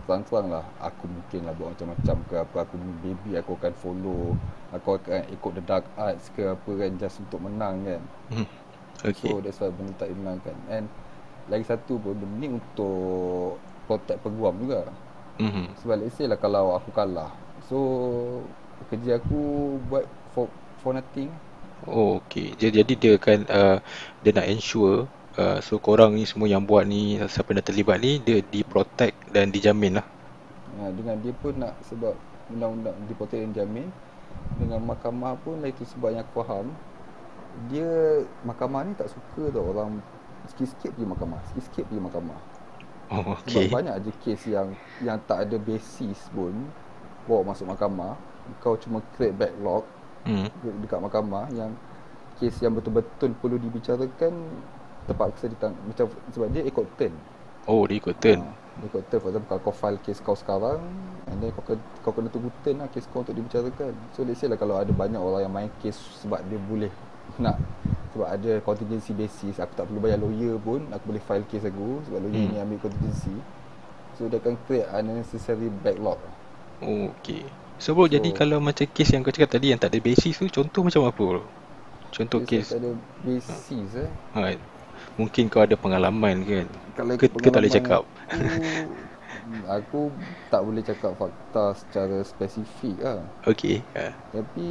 Terang-terang lah Aku mungkin lah buat macam-macam ke apa Aku maybe aku akan follow Aku akan ikut the dark arts ke apa kan Just untuk menang kan Hmm. Okay. So that's why benda tak dimenangkan And lagi satu pun Benda ni untuk Protect peguam juga Hmm. Sebab let's say lah kalau aku kalah So Kerja aku buat for, for nothing Oh, okay. Jadi, jadi dia akan uh, dia nak ensure uh, so korang ni semua yang buat ni siapa yang terlibat ni dia di-protect dan dijamin lah. ha, Dengan dia pun nak Sebab undang-undang Diprotect dan jamin Dengan mahkamah pun lah itu sebab yang aku faham Dia Mahkamah ni tak suka tau orang Sikit-sikit pergi mahkamah Sikit-sikit pergi mahkamah Oh, Sebab okay. banyak je kes yang Yang tak ada basis pun Bawa masuk mahkamah Kau cuma create backlog Hmm. de- Dekat mahkamah Yang Kes yang betul-betul perlu dibicarakan Terpaksa ditang Macam Sebab dia ikut turn Oh, dia ikut turn. Ha, Dia kata for example kalau kau file case kau sekarang and then kau kena, kau kena tunggu turn lah case kau untuk dibicarakan. So let's say lah kalau ada banyak orang yang main case sebab dia boleh nak sebab ada contingency basis aku tak perlu bayar lawyer pun aku boleh file case aku sebab lawyer Hmm. ni ambil contingency so dia akan create unnecessary backlog Oh, okay. So bro, So- jadi kalau macam kes yang kau cakap tadi yang tak ada basis tu, contoh macam apa bro? Contoh Case kes, tak ada basis eh ha, mungkin kau ada pengalaman kan? kalau Ke, ke tak boleh cakap? Aku, tak boleh cakap fakta secara spesifik lah Okay. Ha. Tapi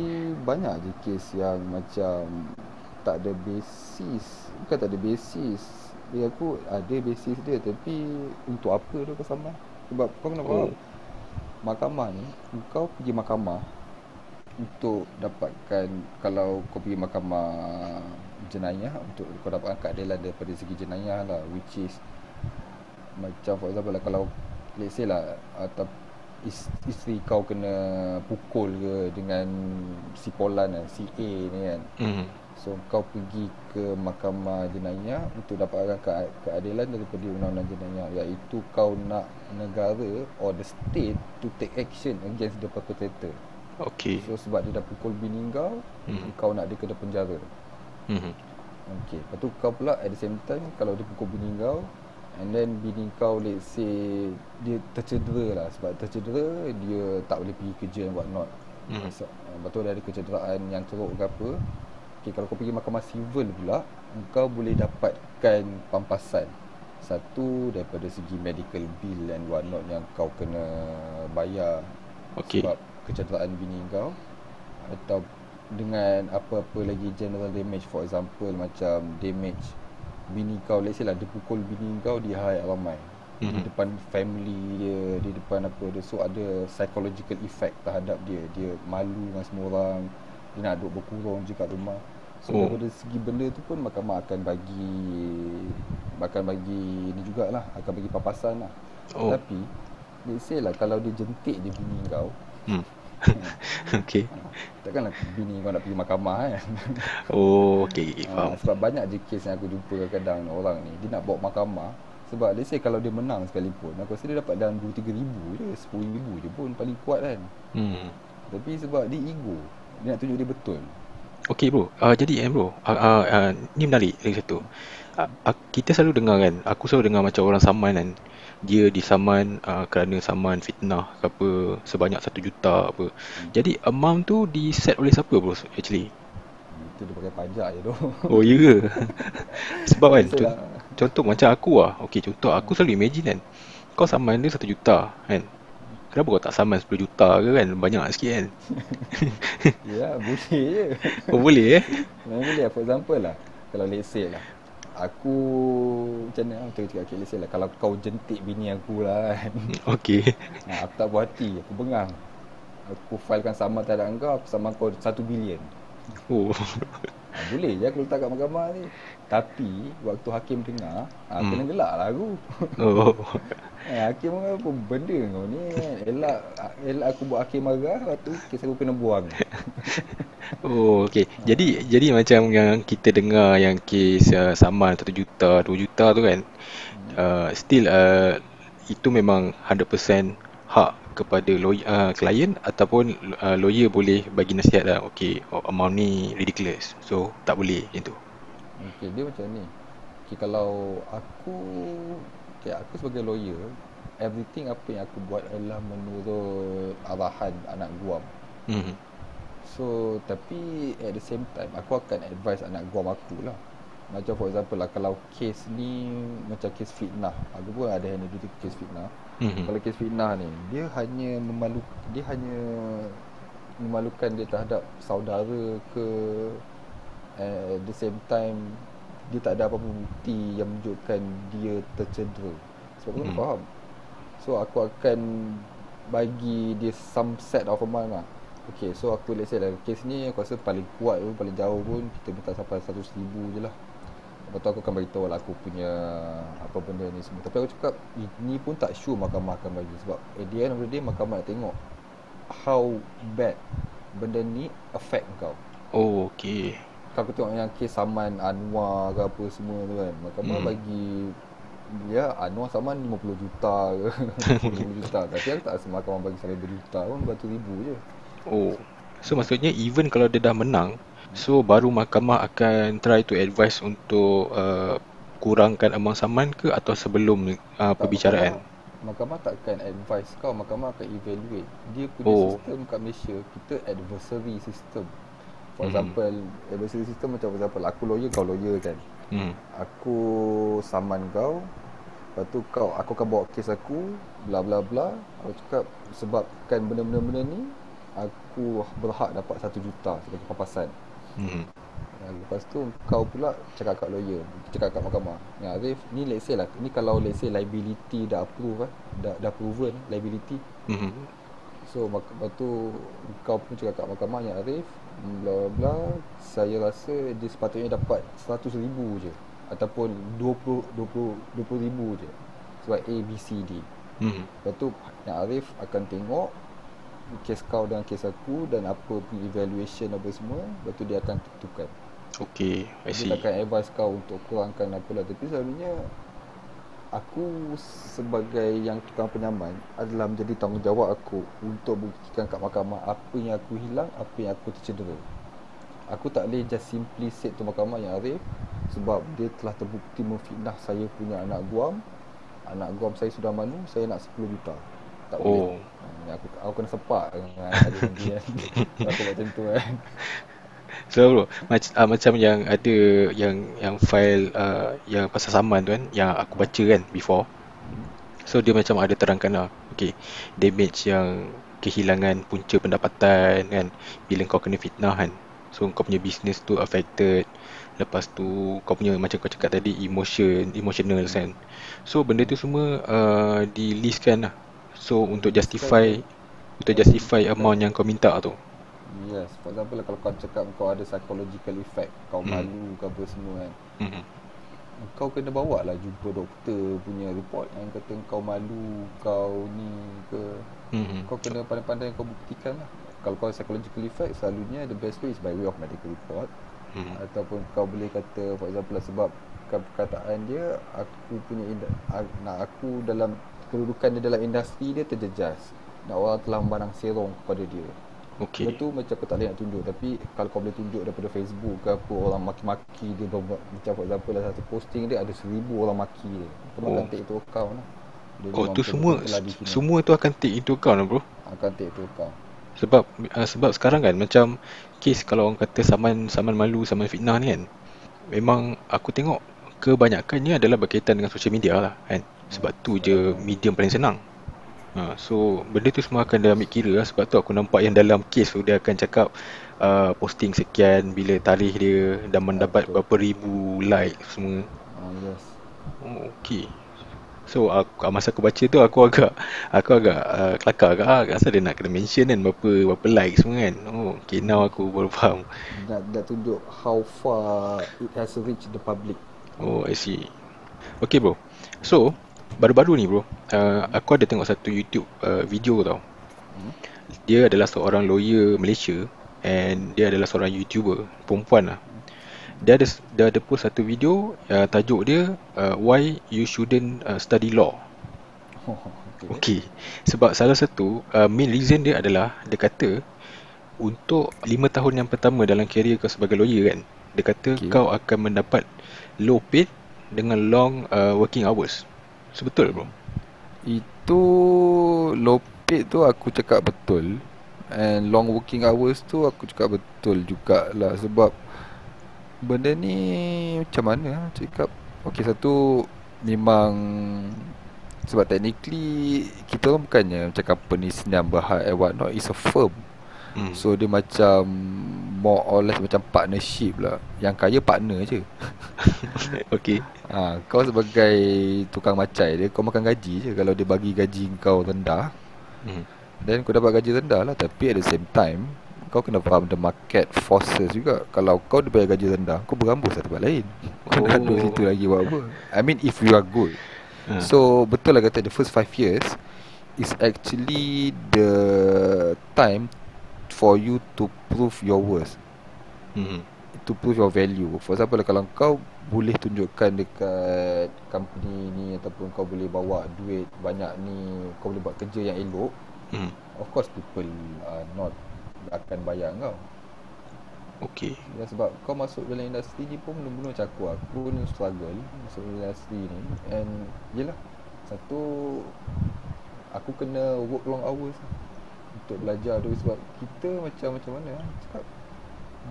banyak je kes yang macam tak ada basis Bukan tak ada basis Dia aku ada basis dia Tapi untuk apa tu kau sama Sebab kau kena faham Oh. Mahkamah ni Kau pergi mahkamah Untuk dapatkan Kalau kau pergi mahkamah jenayah Untuk kau dapatkan keadilan daripada segi jenayah lah Which is Macam for example lah Kalau Let's say lah atau is, Isteri kau kena pukul ke Dengan si Polan kan Si A ni kan Hmm. So kau pergi ke mahkamah jenayah untuk dapatkan ke- keadilan daripada undang-undang jenayah iaitu kau nak negara or the state to take action against the perpetrator. Okay. So sebab dia dah pukul bini kau, Hmm. kau nak dia kena penjara. Hmm. Okay. Lepas tu kau pula at the same time kalau dia pukul bini kau and then bini kau let's say dia tercedera lah sebab tercedera dia tak boleh pergi kerja and what not. Hmm. So, lepas tu dia ada kecederaan yang teruk ke apa. Okay, kalau kau pergi mahkamah civil pula, kau boleh dapatkan pampasan. Satu daripada segi medical bill and what not yang kau kena bayar Okay. sebab kecederaan bini kau atau dengan apa-apa lagi general damage for example macam damage bini kau let's say lah dia pukul bini kau di halayak ramai di Mhm. depan family dia di depan apa dia so ada psychological effect terhadap dia dia malu dengan semua orang dia nak duduk berkurung je kat rumah so Oh. daripada segi benda tu pun mahkamah akan bagi akan bagi ni jugalah akan bagi papasan lah Oh. tapi let's say lah kalau dia jentik je bini kau Hmm. okay. Takkanlah bini kau nak pergi mahkamah kan Oh, okay. okay, ha, Faham. Sebab banyak je kes yang aku jumpa kadang-kadang orang ni Dia nak bawa mahkamah Sebab let's say kalau dia menang sekalipun Aku rasa dia dapat dalam 2-3 ribu je 10 ribu je pun paling kuat kan Hmm. Tapi sebab dia ego Dia nak tunjuk dia betul Okay bro, uh, jadi eh bro, uh, uh, uh, ni menarik lagi satu. Uh, uh, kita selalu dengar kan, aku selalu dengar macam orang saman kan, dia disaman uh, kerana saman fitnah ke apa sebanyak satu juta apa. Jadi amount tu di set oleh siapa bro actually? Itu dia pakai pajak je tu Oh ya ke? Sebab kan, con- contoh macam aku lah, okay contoh aku selalu imagine kan, kau saman dia satu juta kan, kenapa kau tak saman 10 juta ke kan, banyak sikit kan? Ya boleh je Oh boleh eh? Memang boleh lah For example lah Kalau let's say lah Aku Macam mana Aku cakap okay, let's say lah Kalau kau jentik bini aku lah kan Okay. ha, Aku tak puas hati Aku bengang Aku filekan sama terhadap kau Aku sama kau 1 bilion Oh. ha, Boleh je aku letak kat mahkamah ni Tapi Waktu hakim dengar ha, Hmm. Kena gelak lah aku Oh. ha, Hakim pun apa benda kau ni Elak Elak aku buat hakim marah Lepas tu kes aku kena buang Oh, okey. Jadi jadi macam yang kita dengar yang kes uh, saman 1 juta, 2 juta tu kan. Uh, still uh, itu memang 100% hak kepada lawyer, uh, klien ataupun uh, lawyer boleh bagi nasihat lah. Okey, oh, amount ni ridiculous. So, tak boleh macam tu. Okay, dia macam ni. Okay, kalau aku okay, aku sebagai lawyer, everything apa yang aku buat adalah menurut arahan anak guam. Hmm. So, tapi at the same time aku akan advise anak guam aku lah. Macam for example lah kalau case ni macam case fitnah. Aku pun ada handle gitu case fitnah. Hmm. Kalau kes fitnah ni dia hanya memalu dia hanya memalukan dia terhadap saudara ke at the same time dia tak ada apa-apa bukti yang menunjukkan dia tercedera. Sebab aku Hmm. hmm. faham. So aku akan bagi dia some set of amount lah. Okay so aku let's say lah kes ni aku rasa paling kuat pun paling jauh pun kita minta sampai 100 ribu je lah. Lepas tu aku akan beritahu lah aku punya apa benda ni semua. Tapi aku cakap ini pun tak sure mahkamah akan bagi sebab at the end of the day mahkamah nak tengok how bad benda ni affect kau. Oh, okey. Kalau aku tengok yang kes saman Anwar ke apa semua tu kan Mahkamah Hmm. bagi Ya Anwar Saman 50 juta ke 50 juta Tapi aku tak rasa mahkamah bagi saya berjuta pun Batu ribu je Oh. So maksudnya even kalau dia dah menang, so baru mahkamah akan try to advise untuk uh, kurangkan amount saman ke atau sebelum uh, tak, perbicaraan? Mahkamah, mahkamah takkan advise kau Mahkamah akan evaluate Dia punya Oh. sistem kat Malaysia Kita adversary system For Mhm. example Adversary system macam for example Aku lawyer kau lawyer kan Hmm. Aku saman kau Lepas tu kau Aku akan bawa kes aku Bla bla bla Aku cakap Sebabkan benda-benda ni Aku berhak dapat satu juta Sebagai pampasan Hmm. Lepas tu kau pula cakap kat lawyer Cakap kat mahkamah Ya Arif ni let's say lah Ni kalau let's say liability dah approve lah Dah, dah proven liability Hmm. So mak- lepas tu kau pun cakap kat mahkamah Ya Arif Bla bla Saya rasa dia sepatutnya dapat 100 ribu je Ataupun 20, 20, 20 ribu je Sebab A, B, C, D Hmm. Lepas tu Yang Arif akan tengok Kes kau dengan kes aku Dan apa punya evaluation apa semua Lepas tu dia akan tentukan. Okay, I see. Dia takkan advise kau untuk kurangkan apa lah Tapi selalunya Aku sebagai yang tukang penyaman Adalah menjadi tanggungjawab aku Untuk buktikan kat mahkamah Apa yang aku hilang Apa yang aku tercedera. Aku tak boleh just simply say to mahkamah yang Arif Sebab dia telah terbukti memfitnah saya punya anak guam. Anak guam saya sudah manu Saya nak 10 juta. Tak Oh. boleh aku, aku kena sepak dengan ada nanti kan Aku buat macam tu kan So bro, mac- uh, macam yang ada yang yang file uh, yang pasal saman tu kan yang aku baca kan before. So dia macam ada terangkan lah. Okay, damage yang kehilangan punca pendapatan kan bila kau kena fitnah kan. So kau punya business tu affected. Lepas tu kau punya macam kau cakap tadi emotion, emotional kan. So benda tu semua uh, di listkan lah. So untuk justify untuk justify amount yang kau minta tu. Yes, for example kalau kau cakap kau ada psychological effect, kau Hmm. malu ke apa semua kan. Hmm. Kau kena bawa lah jumpa doktor punya report yang kata kau malu, kau ni ke. Hmm. Kau kena pandai-pandai kau buktikan lah. Kalau kau psychological effect, selalunya the best way is by way of medical report. Hmm. Ataupun kau boleh kata for example lah, sebab perkataan dia aku punya inda- nak aku dalam kedudukan dia dalam industri dia terjejas. Dan orang telah memandang serong kepada dia. Okay. Benda tu macam aku tak boleh nak tunjuk Tapi kalau kau boleh tunjuk daripada Facebook ke apa Orang maki-maki dia berbuat Macam for example lah satu posting dia Ada seribu orang maki dia Kau Oh. akan take itu account lah dia Oh tu semua semua tu akan take into account lah bro. Akan take itu account Sebab uh, sebab sekarang kan macam kes kalau orang kata saman saman malu saman fitnah ni kan. Memang aku tengok kebanyakannya adalah berkaitan dengan social media lah kan. Sebab tu je medium paling senang. Ha, so benda tu semua akan dia ambil kira lah sebab tu aku nampak yang dalam kes tu dia akan cakap uh, posting sekian bila tarikh dia dan mendapat betul. berapa ribu like semua. ah, Yes Oh, okay. So aku, masa aku baca tu aku agak aku agak uh, kelakar agak ah, asal dia nak kena mention kan berapa berapa like semua kan. Oh, okay now aku baru faham. nak, nak tunjuk how far it has reached the public Oh, I see. Okay bro. So, baru-baru ni bro, uh, aku ada tengok satu YouTube uh, video tau. Hmm. Dia adalah seorang lawyer Malaysia and dia adalah seorang YouTuber, perempuan lah. Dia ada dia ada post satu video uh, tajuk dia uh, why you shouldn't uh, study law. okay. Okey. Sebab salah satu uh, main reason dia adalah dia kata untuk 5 tahun yang pertama dalam career kau sebagai lawyer kan, dia kata Okey. kau akan mendapat low paid dengan long uh, working hours. So betul bro. Itu low tu aku cakap betul. And long working hours tu aku cakap betul jugalah Sebab Benda ni macam mana ah, cakap. Okay satu Memang Sebab technically Kita orang bukannya macam company senang bahar and what not It's a firm Hmm. So dia macam More or less macam partnership lah Yang kaya partner je Okey. Ha, kau sebagai tukang macai dia Kau makan gaji je Kalau dia bagi gaji kau rendah Hmm. Then kau dapat gaji rendah lah Tapi at the same time Kau kena faham the market forces juga Kalau kau dia bayar gaji rendah Kau berambus lah tempat lain Kau nak Oh. duduk situ lagi buat apa I mean if you are good Ha. So betul lah kata the first 5 years Is actually the time For you to prove your worth Hmm. To prove your value For example kalau kau boleh tunjukkan dekat company ni ataupun kau boleh bawa duit banyak ni kau boleh buat kerja yang elok Hmm. of course people are not akan bayar kau Okay. Ya sebab kau masuk dalam industri ni pun mula-mula macam aku Aku ni struggle masuk industri ni And yelah Satu Aku kena work long hours Untuk belajar tu Sebab kita macam macam mana ah, Cakap.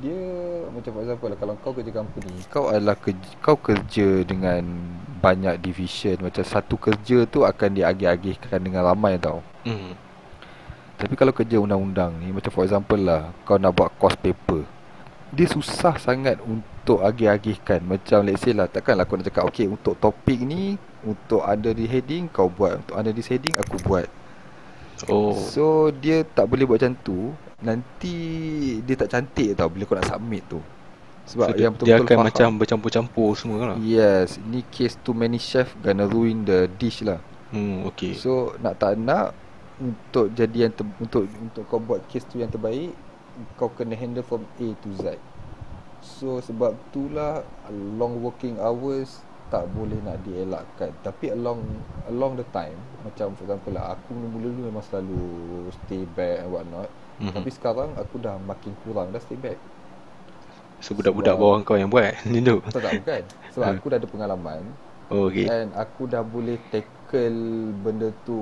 Dia Macam for example lah Kalau kau kerja company Kau adalah kerja, Kau kerja dengan Banyak division. Macam satu kerja tu Akan diagih-agihkan Dengan ramai tau. Hmm. tapi kalau kerja undang-undang ni Macam for example lah Kau nak buat course paper Dia susah sangat untuk agih-agihkan. Macam let's say lah Takkanlah aku nak cakap Okay untuk topik ni Untuk under the heading Kau buat. Untuk under this heading Aku buat Oh. So dia tak boleh buat macam tu Nanti Dia tak cantik tau Bila kau nak submit tu Sebab so, yang dia betul-betul akan faham macam bercampur-campur semua lah. Yes Ni case too many chef Gonna ruin the dish lah Hmm, okay. So nak tak nak untuk jadi yang ter- untuk untuk kau buat case tu yang terbaik kau kena handle from A to Z. So sebab itulah long working hours tak boleh nak dielakkan. Tapi along along the time macam for example lah aku mula-mula memang selalu stay back and what not. Mhm. Tapi sekarang aku dah makin kurang dah stay back. So budak-budak sebab- bawah kau yang buat Macam tu Tahu tak bukan? Sebab aku dah ada pengalaman Oh okay And aku dah boleh tackle benda tu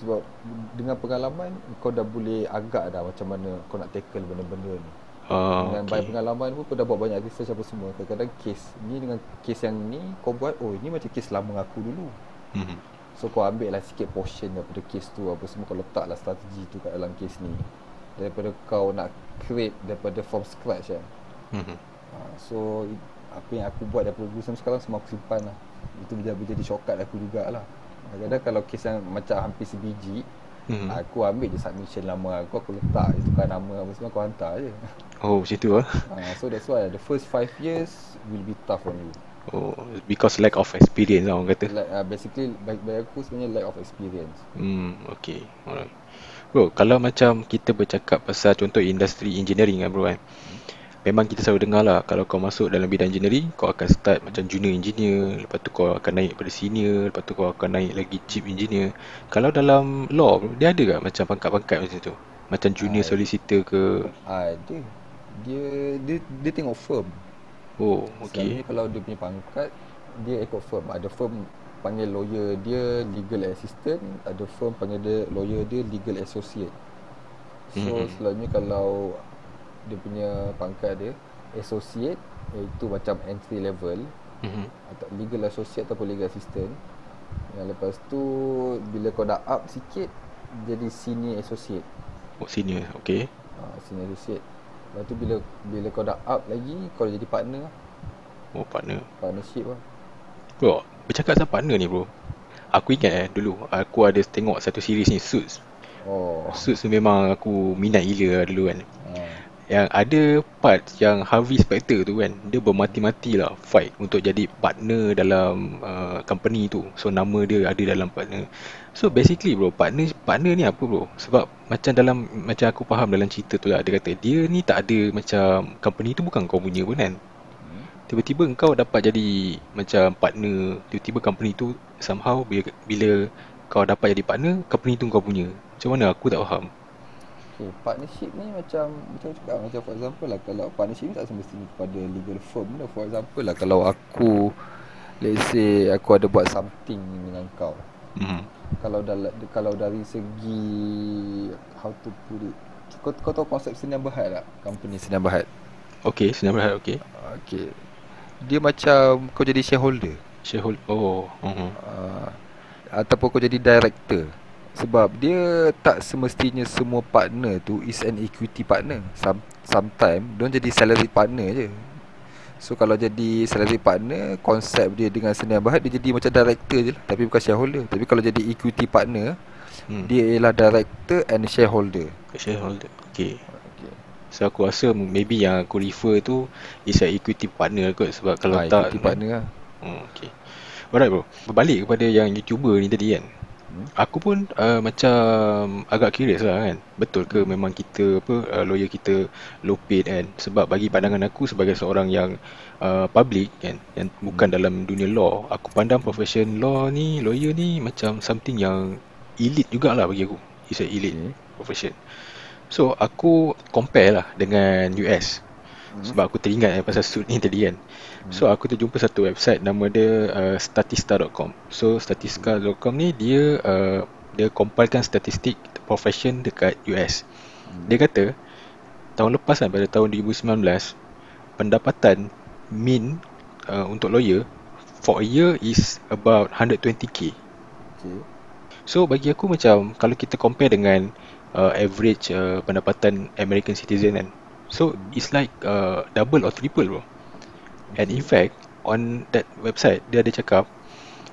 Sebab dengan pengalaman Kau dah boleh agak dah macam mana kau nak tackle benda-benda ni Ah, Dengan okay. banyak pengalaman pun kau dah buat banyak research apa semua Kadang-kadang case Ni dengan case yang ni Kau buat Oh ni macam case lama aku dulu Mhm. So kau ambil lah sikit portion daripada case tu Apa semua kau letak lah strategi tu kat dalam case ni Daripada kau nak create daripada from scratch kan Mhm. Ha, so i- apa yang aku buat daripada dulu sampai sekarang semua aku simpan lah. Itu menjadi, shortcut aku jugalah. Kadang-kadang kalau kes yang macam hampir sebiji, Mhm. aku ambil je submission lama aku, aku letak je tukar nama apa semua aku hantar je. Oh macam tu ah. Ha, so that's why the first 5 years will be tough on you. Oh because lack of experience lah orang kata. Like, uh, basically bagi, bagi aku sebenarnya lack of experience. Hmm, okay. Alright. Bro, kalau macam kita bercakap pasal contoh industri engineering kan bro kan. Memang kita selalu dengar lah kalau kau masuk dalam bidang engineering, kau akan start macam junior engineer, lepas tu kau akan naik pada senior, lepas tu kau akan naik lagi chief engineer. Kalau dalam law, dia ada tak macam pangkat-pangkat macam tu? Macam junior Ah. solicitor ke? Ada. Dia dia dia tengok firm. Oh, okay. kalau dia punya pangkat Dia ikut firm Ada firm panggil lawyer dia legal assistant Ada firm panggil dia lawyer dia legal associate So Mhm. mm-hmm. selalunya kalau Dia punya pangkat dia Associate Iaitu macam entry level Mhm. atau Legal associate ataupun legal assistant Yang lepas tu Bila kau dah up sikit Jadi senior associate Oh, senior, okay. ha, Senior associate Lepas tu bila bila kau dah up lagi Kau dah jadi partner lah Oh, partner. Partnership lah Bro, bercakap pasal partner ni bro. Aku ingat eh dulu aku ada tengok satu series ni Suits. Oh Suits tu memang aku minat gila lah dulu kan. ha. Yang ada part yang Harvey Specter tu kan Dia bermati-mati lah fight untuk jadi partner dalam uh, company tu So nama dia ada dalam partner So basically bro partner partner ni apa bro? Sebab macam dalam macam aku faham dalam cerita tu lah Dia kata dia ni tak ada macam company tu bukan kau punya pun kan? Hmm. Tiba-tiba kau dapat jadi macam partner Tiba-tiba company tu somehow bila, bila kau dapat jadi partner Company tu kau punya. Macam mana? Aku tak faham. Okay, partnership ni macam macam cakap macam for example lah kalau partnership ni tak semestinya kepada legal firm lah. For example lah kalau aku let's say aku ada buat something dengan kau hmm. kalau dal- kalau dari segi how to put it. Kau, kau tahu konsep Senian Berhad tak? Company Senian Berhad. Okay, senang berhad okay. Okay. Dia macam kau jadi shareholder. Shareholder Oh uh-huh. uh, Ataupun kau jadi director. Sebab dia tak semestinya semua partner tu is an equity partner. Some, Sometimes dia jadi salary partner je So kalau jadi salary partner Konsep dia dengan Senian Berhad Dia jadi macam director je lah. Tapi bukan shareholder. Tapi kalau jadi equity partner hmm. Dia ialah director and shareholder. Shareholder. Okay. Okay. So aku rasa maybe yang aku refer tu Is a equity partner kot Sebab kalau ha, tak Equity partner lah. Hmm, Okay. Alright bro. Berbalik kepada yang YouTuber ni tadi kan Aku pun uh, macam agak curious lah kan. Betul ke memang kita apa uh, lawyer kita low paid kan? Sebab bagi pandangan aku sebagai seorang yang uh, public kan Yang bukan dalam dunia law Aku pandang profession law ni, lawyer ni macam something yang elite jugalah bagi aku. It's a elite Okay. profession. So aku compare lah dengan US Sebab aku teringat eh, pasal suit ni tadi kan So aku terjumpa satu website nama dia uh, statista.com So statista.com ni dia uh, dia compilekan statistik profession dekat US Dia kata tahun lepas kan pada tahun 2019 pendapatan min uh, untuk lawyer for a year is about 120k Okay. So bagi aku macam kalau kita compare dengan uh, average uh, pendapatan American citizen kan. So it's like uh, double or triple bro. And in fact on that website dia ada cakap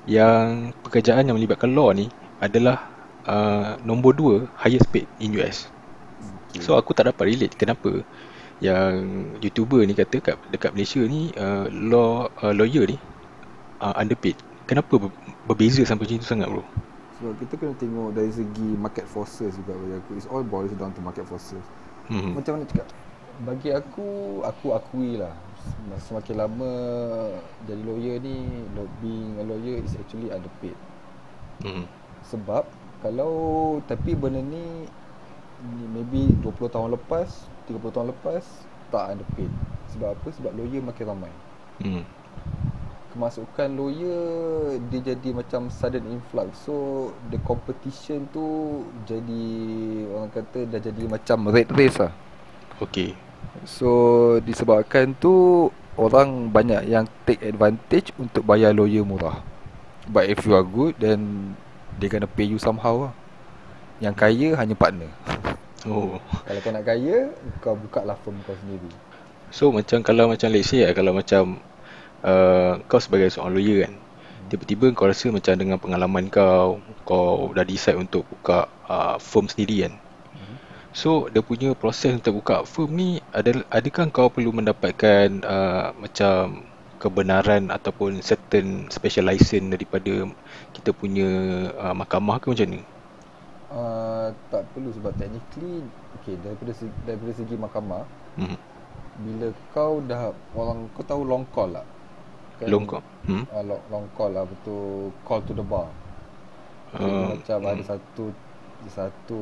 yang pekerjaan yang melibatkan law ni adalah uh, nombor dua highest paid in US. So aku tak dapat relate kenapa yang YouTuber ni kata kat dekat Malaysia ni uh, law uh, lawyer ni uh, underpaid. Kenapa ber- berbeza sampai macam tu sangat bro? Sebab kita kena tengok dari segi market forces juga bagi aku. It's all boils down to market forces. Hmm. Macam mana cakap? Bagi aku, aku akui lah. Sem- Semakin lama jadi lawyer ni, being a lawyer is actually underpaid. Hmm. Sebab kalau tapi benda ni ni maybe 20 tahun lepas, 30 tahun lepas tak underpaid. Sebab apa? Sebab lawyer makin ramai. Hmm. Kemasukan lawyer dia jadi macam sudden influx. So the competition tu jadi orang kata dah jadi macam red race lah. Okay. So disebabkan tu orang banyak yang take advantage untuk bayar lawyer murah. But if you are good then they gonna pay you somehow lah. Yang kaya hanya partner. Oh. Kalau kau nak kaya, kau buka lah firm kau sendiri. So macam kalau macam let's say lah, kalau macam uh, kau sebagai seorang lawyer kan Tiba-tiba kau rasa macam dengan pengalaman kau Kau dah decide untuk buka uh, firm sendiri kan So dia punya proses untuk buka firm ni ada, Adakah kau perlu mendapatkan uh, macam kebenaran ataupun certain special license daripada kita punya uh, mahkamah ke macam ni? Uh, tak perlu sebab technically okay, daripada segi, daripada segi mahkamah Hmm. bila kau dah orang kau tahu long call lah. Long call? Hmm? Uh, long, long call lah betul call to the bar. Uh, macam ada satu satu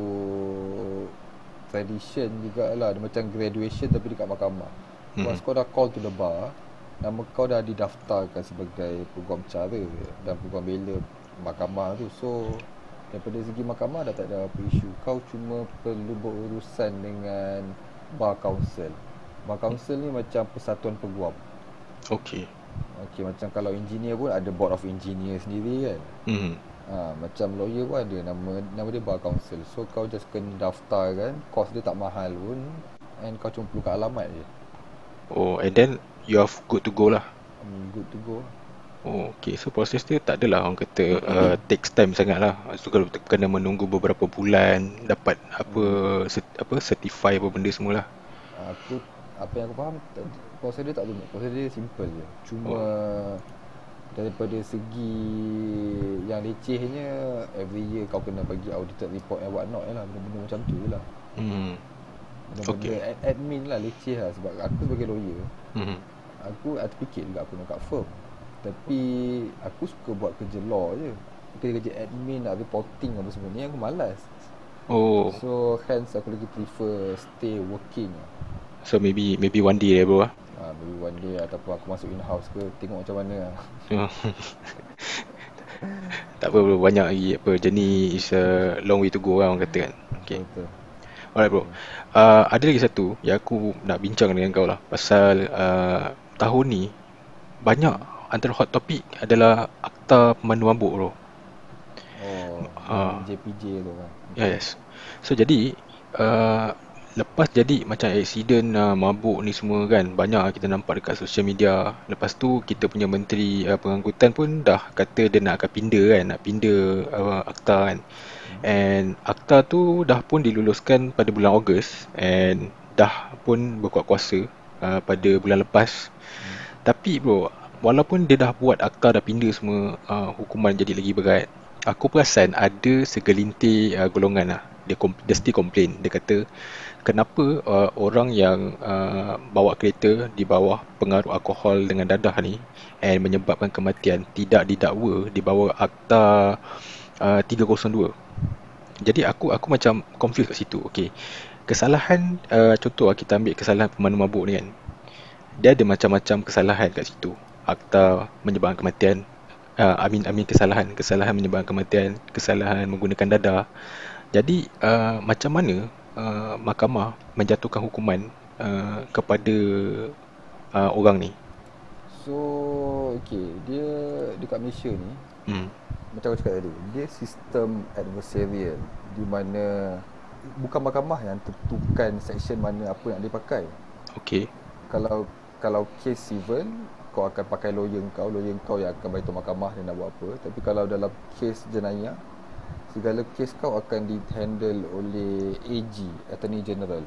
tradition jugalah dia macam graduation tapi dekat mahkamah. Hmm. Once kau dah call to the bar, nama kau dah didaftarkan sebagai peguam cara dan peguam bela mahkamah tu. So daripada segi mahkamah dah tak ada apa isu. Kau cuma perlu berurusan dengan bar council. Bar council ni macam persatuan peguam. Okay. Okey macam kalau engineer pun ada board of engineer sendiri kan. Hmm. Ha, macam lawyer pun ada nama nama dia bar council. So kau just kena daftar kan. Kos dia tak mahal pun and kau cuma perlu kat alamat je. Oh, and then you are good to go lah. Hmm, good to go. Oh, okay. So proses dia tak adalah orang kata uh, takes time sangat lah. So kalau kena menunggu beberapa bulan dapat apa cert, apa certify apa benda semua lah. Aku apa yang aku faham proses dia tak rumit. Proses dia simple je. Cuma daripada segi yang lecehnya every year kau kena bagi audited report and what not lah benda-benda macam tu lah. Hmm. Benda-benda Okay. ad- admin lah leceh lah sebab aku sebagai lawyer Hmm. Aku ada fikir juga aku nak kat firm Tapi aku suka buat kerja law je Kerja-kerja admin nak reporting apa semua ni aku malas Oh, So hence aku lagi prefer stay working so maybe maybe one day lah bro ah. Ha, Maybe one day ataupun aku masuk in-house ke Tengok macam mana lah tak apa bro, banyak lagi apa journey is a long way to go lah orang kata kan. Okay. Betul Alright bro. Uh, ada lagi satu yang aku nak bincang dengan kau lah pasal uh, tahun ni banyak antara hot topic adalah akta pemandu mabuk bro. Oh Ah. JPJ tu kan Yes. So jadi uh, lepas jadi macam accident uh, mabuk ni semua kan banyak kita nampak dekat social media. Lepas tu kita punya menteri uh, pengangkutan pun dah kata dia nak akan pindah kan, nak pindah uh, akta kan. And akta tu dah pun diluluskan pada bulan Ogos and dah pun berkuat kuasa uh, pada bulan lepas. Tapi bro, walaupun dia dah buat akta dah pindah semua uh, hukuman jadi lagi berat. aku perasan ada segelintir uh, golongan lah dia, dia still complain dia kata kenapa uh, orang yang uh, bawa kereta di bawah pengaruh alkohol dengan dadah ni and menyebabkan kematian tidak didakwa di bawah akta uh, 302 jadi aku aku macam confused kat situ okey kesalahan uh, contoh lah kita ambil kesalahan pemandu mabuk ni kan. Dia ada macam-macam kesalahan kat situ. Akta menyebabkan kematian uh, amin amin kesalahan. Kesalahan menyebabkan kematian kesalahan menggunakan dadah. Jadi uh, macam mana uh, mahkamah menjatuhkan hukuman uh, kepada uh, orang ni? So okey dia dekat Malaysia ni hmm. macam aku cakap tadi dia sistem adversarial di mana bukan mahkamah yang tentukan section mana apa yang dia pakai. Okey kalau kalau kes civil kau akan pakai lawyer kau lawyer kau yang akan beritahu mahkamah dia nak buat apa. Tapi kalau dalam kes jenayah segala kes kau akan dihandle oleh AG Attorney General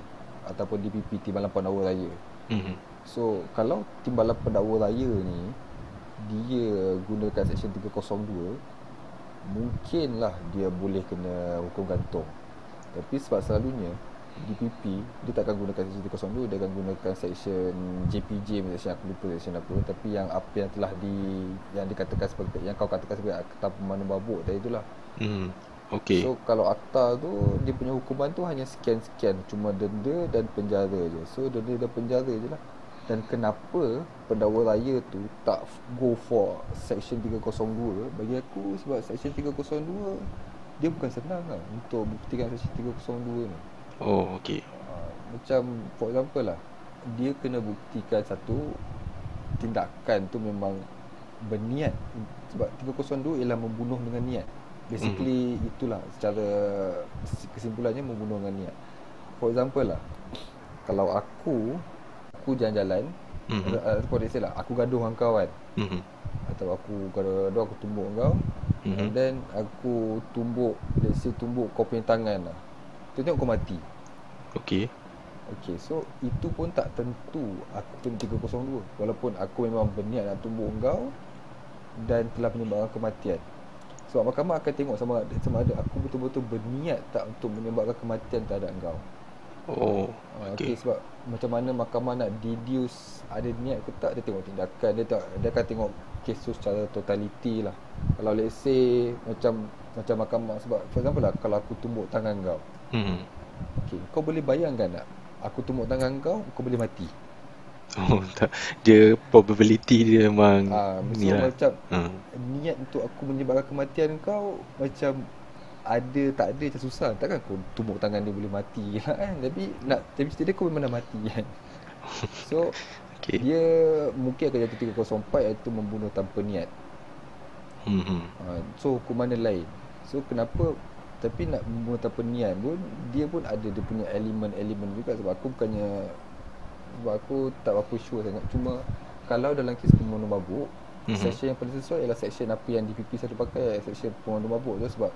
ataupun DPP Timbalan Pendakwa Raya. Mm-hmm. so kalau Timbalan Pendakwa Raya ni dia gunakan section 302 mungkinlah dia boleh kena hukum gantung. Tapi sebab selalunya DPP dia tak akan gunakan section 302 dia akan gunakan section JPJ section aku lupa section apa. Tapi yang apa yang telah di yang dikatakan sebagai yang kau katakan sebagai akta pemandu babuk tadi itulah. Hmm okey. So kalau akta tu dia punya hukuman tu hanya sekian-sekian. Cuma denda dan penjara je. So denda dan penjara je lah. Dan kenapa pendakwa raya tu tak go for section 302 bagi aku sebab section 302 dia bukan senang lah untuk buktikan section 302 ni. Oh, okey. Uh, macam for example lah, dia kena buktikan satu tindakan tu memang berniat. Sebab 302 ialah membunuh dengan niat. Basically mm-hmm. itulah secara kesimpulannya membunuh dengan niat. For example lah, kalau aku aku jalan-jalan mm-hmm. ataupun uh, lah, aku gaduh dengan kau kan. Mm-hmm. Atau aku gaduh aku tumbuk kau. Mm-hmm. And then aku tumbuk let's say tumbuk kau punya tangan lah. Tu tengok kau mati. Okey. Okey, so itu pun tak tentu aku tu 302 walaupun aku memang berniat nak tumbuk kau dan telah menyebabkan kematian. Sebab mahkamah akan tengok sama ada, sama ada aku betul-betul berniat tak untuk menyebabkan kematian terhadap kau. Oh, ah, okey. Okay, sebab macam mana mahkamah nak deduce ada niat ke tak dia tengok tindakan dia tak dia akan tengok kes tu secara totaliti lah. Kalau let's say macam macam mahkamah sebab for example lah kalau aku tumbuk tangan kau. Hmm. Okay, kau boleh bayangkan tak? Aku tumbuk tangan kau, kau boleh mati. Oh, tak. Dia probability dia memang ha, ni lah. Macam ha. niat untuk aku menyebabkan kematian kau macam ada tak ada macam susah. Takkan kau tumbuk tangan dia boleh mati kan? Tapi nak tapi cerita dia kau memang dah mati kan. So okay. dia mungkin akan jatuh 304 iaitu membunuh tanpa niat. Hmm. Ha, so hukuman dia lain. So kenapa tapi nak membunuh tanpa niat pun dia pun ada dia punya elemen-elemen juga sebab aku bukannya sebab aku tak apa sure sangat. Cuma kalau dalam kes pembunuh mabuk mm-hmm. section yang paling sesuai ialah section apa yang DPP satu pakai section pembunuh mabuk tu. Sebab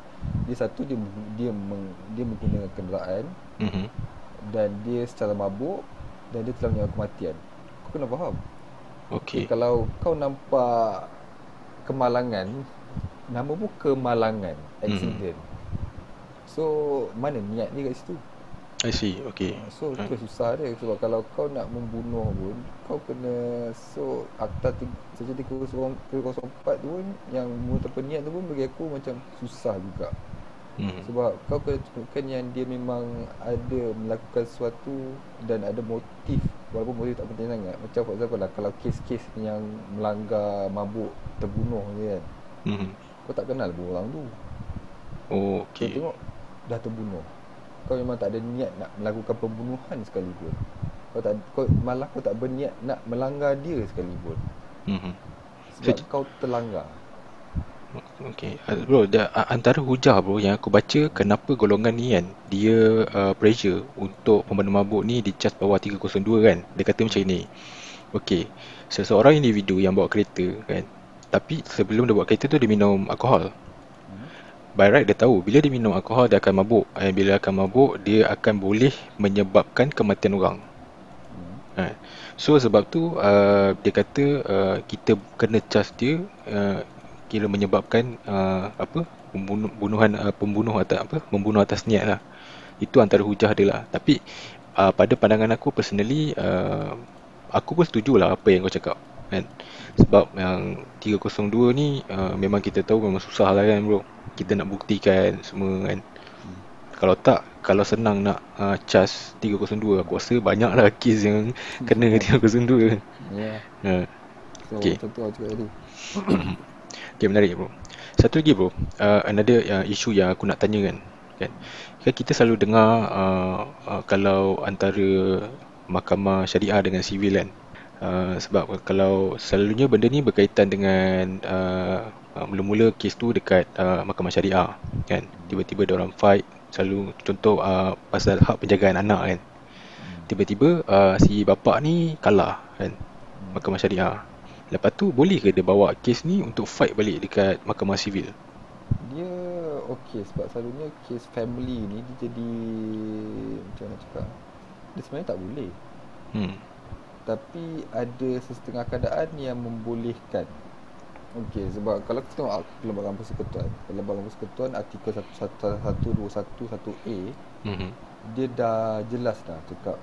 dia satu dia dia meng, dia menggunakan kenderaan mm-hmm. dan dia secara mabuk dan dia telah menyebabkan kematian. Kau kena faham? Okey. Okay, kalau kau nampak kemalangan nama pun kemalangan accident. Mm-hmm. So mana niat dia kat situ I see, okay ah, So itu hmm. susah dia Sebab kalau kau nak membunuh pun Kau kena So akta Saja 304 tu pun Yang membunuh tanpa niat tu pun Bagi aku macam susah juga hmm. Sebab kau kena tunjukkan yang dia memang Ada melakukan sesuatu Dan ada motif Walaupun motif tak penting sangat Macam for example lah Kalau kes-kes yang melanggar mabuk Terbunuh je kan hmm. Kau tak kenal pun orang tu Oh, okay. Kau tengok dah terbunuh kau memang tak ada niat nak melakukan pembunuhan sekalipun. Kau tak kau malah kau tak berniat nak melanggar dia sekalipun. Mm-hmm. sebab so, kau terlanggar. Okay, bro, da, antara hujah bro yang aku baca kenapa golongan ni kan dia uh, pressure untuk pemandu mabuk ni di charge bawah 302 kan. Dia kata macam ni. Okay, seseorang individu yang bawa kereta kan. Tapi sebelum dia bawa kereta tu dia minum alkohol by right dia tahu bila dia minum alkohol dia akan mabuk eh, bila akan mabuk dia akan boleh menyebabkan kematian orang hmm. eh. so sebab tu uh, dia kata uh, kita kena charge dia uh, kira menyebabkan uh, apa pembunuhan uh, pembunuh atau apa membunuh atas niat lah itu antara hujah dia lah tapi uh, pada pandangan aku personally uh, aku pun setuju lah apa yang kau cakap kan? Sebab yang 302 ni uh, memang kita tahu memang susah lah kan bro. Kita nak buktikan semua kan. Hmm. kalau tak kalau senang nak uh, cas 302 aku rasa banyak lah kes yang kena 302 ya. Yeah. uh. so, okay. tadi. Okay menarik bro. Satu lagi bro. Uh, another uh, issue yang aku nak tanya kan kan, kan kita selalu dengar uh, uh, kalau antara mahkamah syariah dengan sivil kan uh, sebab kalau selalunya benda ni berkaitan dengan uh, mula-mula kes tu dekat uh, mahkamah syariah kan? Tiba-tiba dia orang fight selalu contoh uh, pasal hak penjagaan anak kan? Tiba-tiba uh, si bapa ni kalah kan? Mahkamah syariah. Lepas tu boleh ke dia bawa kes ni untuk fight balik dekat mahkamah sivil? Dia okey sebab selalunya kes family ni dia jadi macam mana cakap? Dia sebenarnya tak boleh. Hmm. Tapi ada sesetengah keadaan yang membolehkan. Okey, sebab kalau kita tengok Lembaga Persekutuan, Lembaga Persekutuan artikel 1121 a mm-hmm. dia dah jelas dah cakap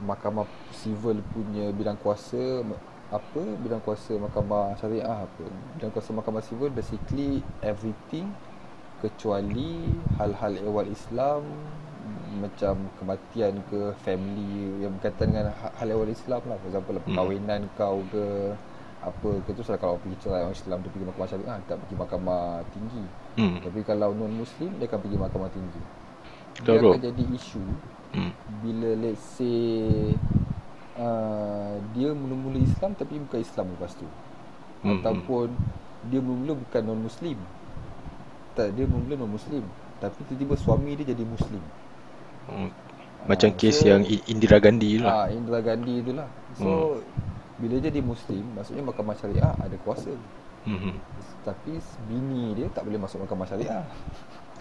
Mahkamah Sivil punya bidang kuasa apa bidang kuasa mahkamah syariah apa. Bidang kuasa mahkamah sivil basically everything kecuali hal-hal ehwal Islam macam kematian ke family yang berkaitan dengan hal ehwal Islam lah for example hmm. perkahwinan hmm. kau ke apa ke tu kalau pergi cerai orang Islam dia pergi mahkamah syariah tak pergi mahkamah tinggi hmm. tapi kalau non muslim dia akan pergi mahkamah tinggi dia Betul akan jadi isu hmm. bila let's say uh, dia mula-mula Islam tapi bukan Islam lepas tu hmm. ataupun dia mula-mula bukan non muslim tak dia mula-mula non muslim tapi tiba-tiba suami dia jadi muslim hmm. macam uh, kes so, yang Indira Gandhi tu lah. Ah, Indira Gandhi tu lah. So, hmm bila jadi muslim maksudnya mahkamah syariah ada kuasa mm-hmm. tapi bini dia tak boleh masuk mahkamah syariah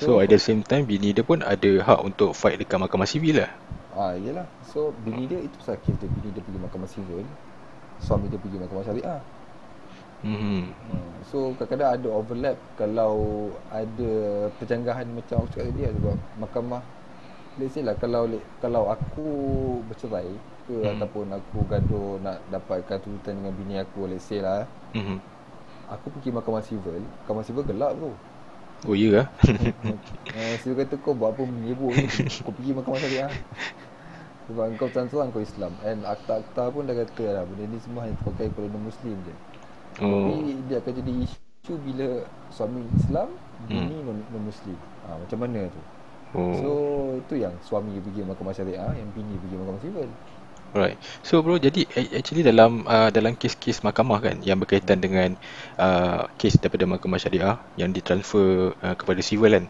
so, so at the same time bini dia pun ada hak untuk fight dekat mahkamah sivil lah ah iyalah so bini dia itu pasal kes dia bini dia pergi mahkamah sivil suami dia pergi mahkamah syariah mm-hmm. so kadang-kadang ada overlap kalau ada perjanggahan macam aku cakap tadi sebab mahkamah let's say lah kalau kalau aku bercerai ke hmm. ataupun aku gaduh nak dapatkan tuntutan dengan bini aku let's say lah hmm. aku pergi mahkamah civil mahkamah civil gelap bro. Oh iya lah eh, kata kau buat apa menyebut ni kau pergi mahkamah syariah sebab kau terang kau Islam. And akta-akta pun dah kata lah benda ni semua hanya terpakai kepada non-Muslim je. Oh. tapi dia akan jadi isu bila suami Islam bini hmm. non-Muslim ha, macam mana tu oh. so itu yang suami pergi mahkamah syariah yang bini pergi mahkamah civil Alright. So bro, jadi actually dalam uh, dalam kes-kes mahkamah kan yang berkaitan dengan uh, kes daripada mahkamah syariah yang ditransfer uh, kepada civil kan.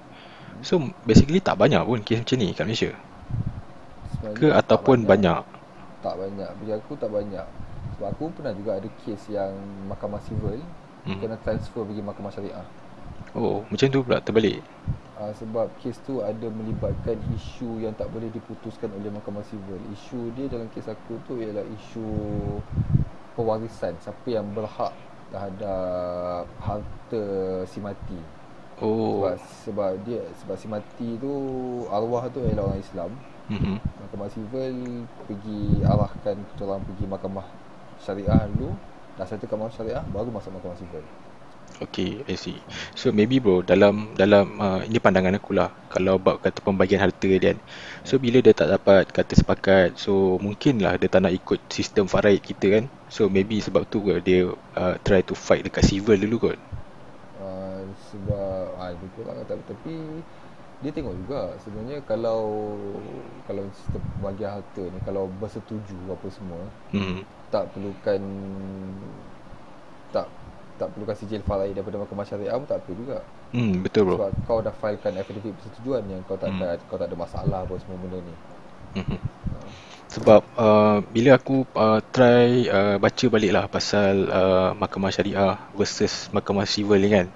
So basically tak banyak pun kes macam ni kat Malaysia. Sebenarnya Ke ataupun banyak. banyak? Tak banyak. Bagi aku tak banyak. Sebab aku pernah juga ada kes yang mahkamah civil hmm. kena transfer pergi mahkamah syariah. Oh, macam tu pula terbalik uh, sebab kes tu ada melibatkan isu yang tak boleh diputuskan oleh mahkamah sivil. Isu dia dalam kes aku tu ialah isu pewarisan siapa yang berhak terhadap harta si mati. Oh. Sebab, sebab dia sebab si mati tu arwah tu ialah orang Islam. Mm-hmm. Mahkamah sivil pergi arahkan kita orang pergi mahkamah syariah dulu. Dah satu mahkamah syariah baru masuk mahkamah sivil. Okay, I see. So maybe bro, dalam dalam uh, ini pandangan aku lah. Kalau bab kata pembagian harta dia kan. So bila dia tak dapat kata sepakat, so mungkin lah dia tak nak ikut sistem faraid kita kan. So maybe sebab tu ke dia uh, try to fight dekat civil dulu kot. Uh, sebab, ah, betul lah tapi, tapi dia tengok juga sebenarnya kalau kalau sistem pembagian harta ni kalau bersetuju apa semua hmm. tak perlukan tak tak perlu kasih jail file daripada mahkamah syariah pun tak perlu juga. Hmm, betul bro. Sebab kau dah filekan affidavit persetujuan yang kau tak hmm. ada kau tak ada masalah apa semua benda ni. Hmm. Sebab uh, bila aku uh, try uh, baca balik lah pasal uh, mahkamah syariah versus mahkamah civil ni kan.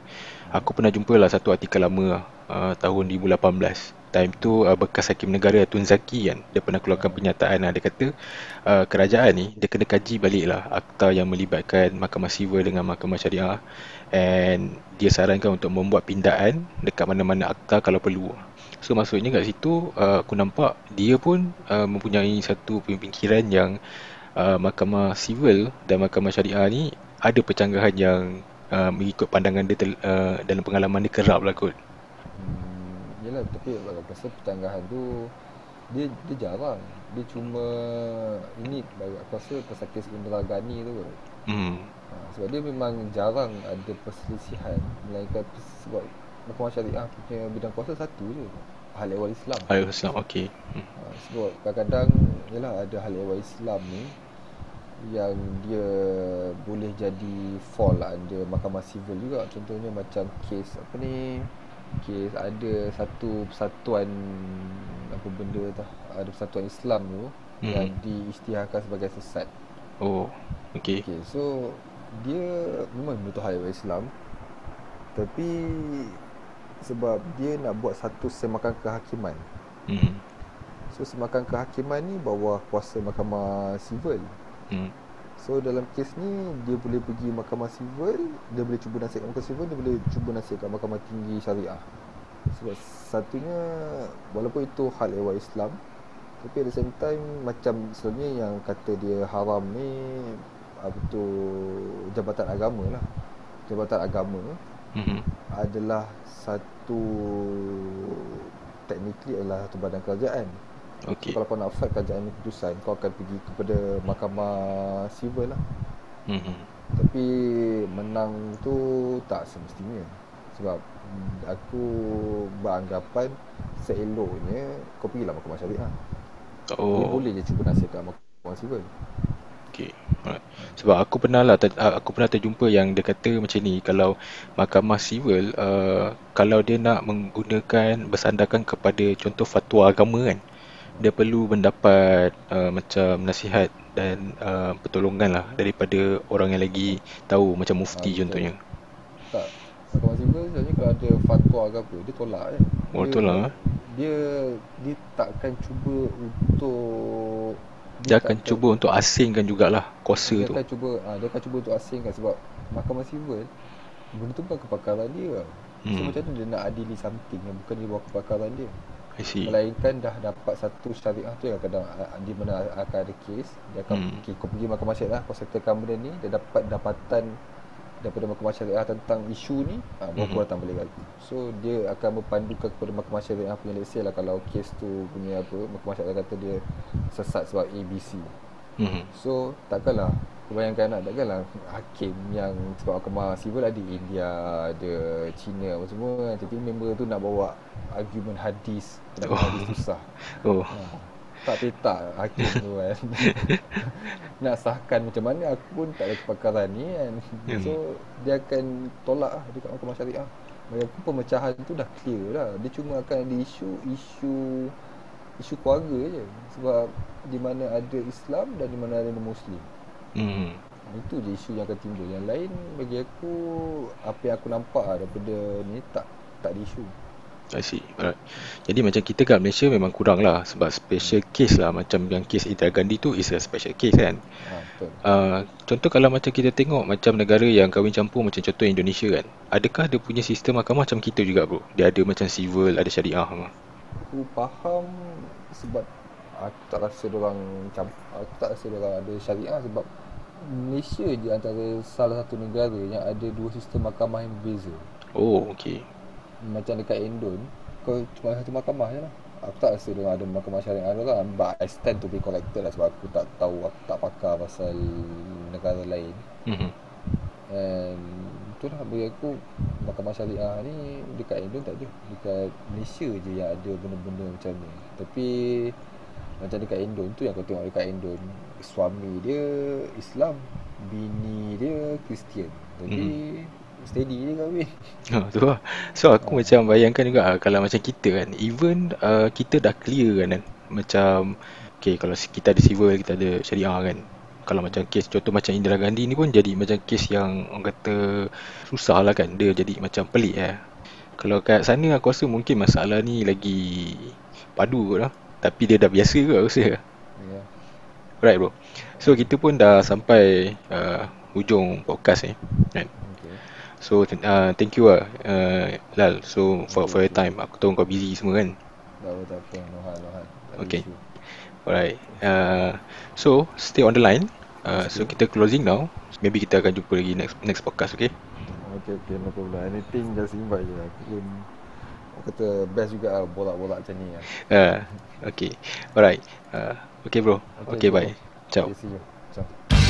Aku pernah jumpa lah satu artikel lama uh, tahun 2018. Time tu uh, bekas hakim negara Tun Zaki kan dia pernah keluarkan pernyataan uh, dia kata uh, kerajaan ni dia kena kaji balik lah akta yang melibatkan mahkamah sivil dengan mahkamah syariah. And dia sarankan untuk membuat pindaan dekat mana-mana akta kalau perlu. So maksudnya kat situ uh, aku nampak dia pun uh, mempunyai satu pemikiran yang uh, mahkamah sivil dan mahkamah syariah ni ada percanggahan yang uh, mengikut pandangan dia tel, uh, dalam pengalaman dia kerap lah kot Yelah tapi aku rasa pertanggahan tu dia dia jarang. Dia cuma ini aku rasa pasal kes Indra Gani tu kot. hmm. Ha, sebab dia memang jarang ada perselisihan melainkan sebab Mahkamah Syariah punya bidang kuasa satu je. Hal ehwal Islam. Hal Islam okey hmm. Ha, sebab kadang-kadang yalah ada hal ehwal Islam ni yang dia boleh jadi fall under mahkamah sivil juga contohnya macam kes apa ni kes ada satu persatuan apa benda tu ada persatuan Islam tu Hmm. yang diisytiharkan sebagai sesat oh okey Okay, so dia memang betul hal Islam tapi sebab dia nak buat satu semakan kehakiman. hmm. So semakan kehakiman ni bawah kuasa mahkamah sivil. Hmm. So dalam kes ni dia boleh pergi mahkamah sivil, dia boleh cuba nasihatkan mahkamah sivil, dia boleh cuba nasihatkan mahkamah tinggi syariah. Sebab satunya walaupun itu hal ehwal Islam tapi at the same time macam selalunya yang kata dia haram ni apa tu jabatan agama lah. Jabatan agama Hmm. adalah satu technically adalah satu badan kerajaan. Okey Kalau kau nak fight kerajaan keputusan kau akan pergi kepada mahkamah sivil lah. hmm. Tapi menang tu tak semestinya Sebab aku beranggapan seeloknya kau pergilah mahkamah syariah Dia oh boleh je cuba nasihatkan mahkamah okey Alright. sebab aku pernah lah ter, aku pernah terjumpa yang dia kata macam ni kalau mahkamah sivil uh, kalau dia nak menggunakan bersandarkan kepada contoh fatwa agama kan dia perlu mendapat uh, macam nasihat dan uh, pertolongan lah daripada orang yang lagi tahu macam mufti betul. contohnya Tak Mahkamah sivil sebenarnya kalau ada fatwa ke apa Dia tolak je Oh, dia, tolak? Dia Dia takkan cuba untuk dia akan cuba untuk asingkan jugalah kuasa dia tu akan cuba ha, dia akan cuba untuk asingkan sebab mahkamah sivil benda tu bukan kepakaran dia. Hmm. So Hmm. macam mana dia nak adili something yang bukan di bawah kepakaran dia. Melainkan dah dapat satu syariah tu yang kadang ah, di mana akan ada kes, dia akan Hmm. hmm. okay, kau pergi mahkamah syariah, kau settlekan benda ni, dia dapat dapatan daripada mahkamah syariah tentang isu ni, ha, baru Mhm. kau datang balik lagi. So dia akan berpandukan kepada mahkamah syariah punya let's say lah kalau kes tu punya apa, mahkamah syariah kata dia sesat sebab ABC. Hmm. So takkanlah bayangkan nak takkanlah Hakim yang Sebab mahkamah civil ada India Ada China apa semua Tapi member tu nak bawa Argument hadis Nak Oh. hadis susah oh ha. Tak petak Hakim tu kan Nak sahkan macam mana Aku pun tak ada kepakaran ni kan Hmm. So Dia akan tolak lah Dekat mahkamah syariah Bagi aku pemecahan tu dah clear lah Dia cuma akan ada isu Isu Isu keluarga je Sebab Di mana ada Islam Dan di mana ada Muslim hmm. itu je isu yang akan timbul Yang lain bagi aku Apa yang aku nampak lah daripada ni Tak tak ada isu I see. Alright. Jadi macam kita kat Malaysia memang kurang lah sebab special case lah macam yang case Indira Gandhi tu is a special case kan. ha, Betul Uh, contoh kalau macam kita tengok macam negara yang kahwin campur macam contoh Indonesia kan. Adakah dia punya sistem mahkamah macam kita juga bro? Dia ada macam civil, ada syariah. Aku faham Sebab Aku tak rasa orang camp, Aku tak rasa orang ada syariah Sebab Malaysia je antara salah satu negara Yang ada dua sistem mahkamah yang berbeza. Oh, okay. Macam dekat Indon Kau cuma satu mahkamah je lah. Aku tak rasa dia ada mahkamah syariah ada lah But I stand to be corrected lah Sebab aku tak tahu Aku tak pakar pasal negara lain. Mm-hmm. And Itulah bagi aku Mahkamah syariah ni Dekat Indon tak ada. Dekat Malaysia je yang ada benda-benda macam ni. Tapi Macam dekat Indon tu yang kau tengok dekat Indon Suami dia Islam Bini dia Kristian Jadi Steady je kahwin Ha, tu lah. So aku macam bayangkan juga ah, kalau macam kita kan, even uh, kita dah clear kan, kan macam okay kalau kita ada civil, kita ada syariah kan. Kalau macam kes contoh macam Indira Gandhi ni pun jadi macam kes yang orang kata susah lah kan. Dia jadi macam pelik eh. Kalau kat sana aku rasa mungkin masalah ni lagi padu kot lah. Tapi dia dah biasa kot aku rasa. Ya. Right bro. So kita pun dah sampai uh, hujung podcast ni. Kan? Okay. So uh, thank you lah uh, Lal. So for, for your time. Aku tahu kau busy semua kan. Tak apa, tak apa. No hal, no hal. Okay. Alright. Uh, so stay on the line. Uh, so kita closing now. Maybe kita akan jumpa lagi next next podcast, okay? Okay, okay, no problem. Anything just invite je. Aku pun Aku kata best juga lah borak-borak macam ni lah. Uh, Okay. Alright. Uh, okay bro. Okay, okay bye. Bro. Ciao. Okay,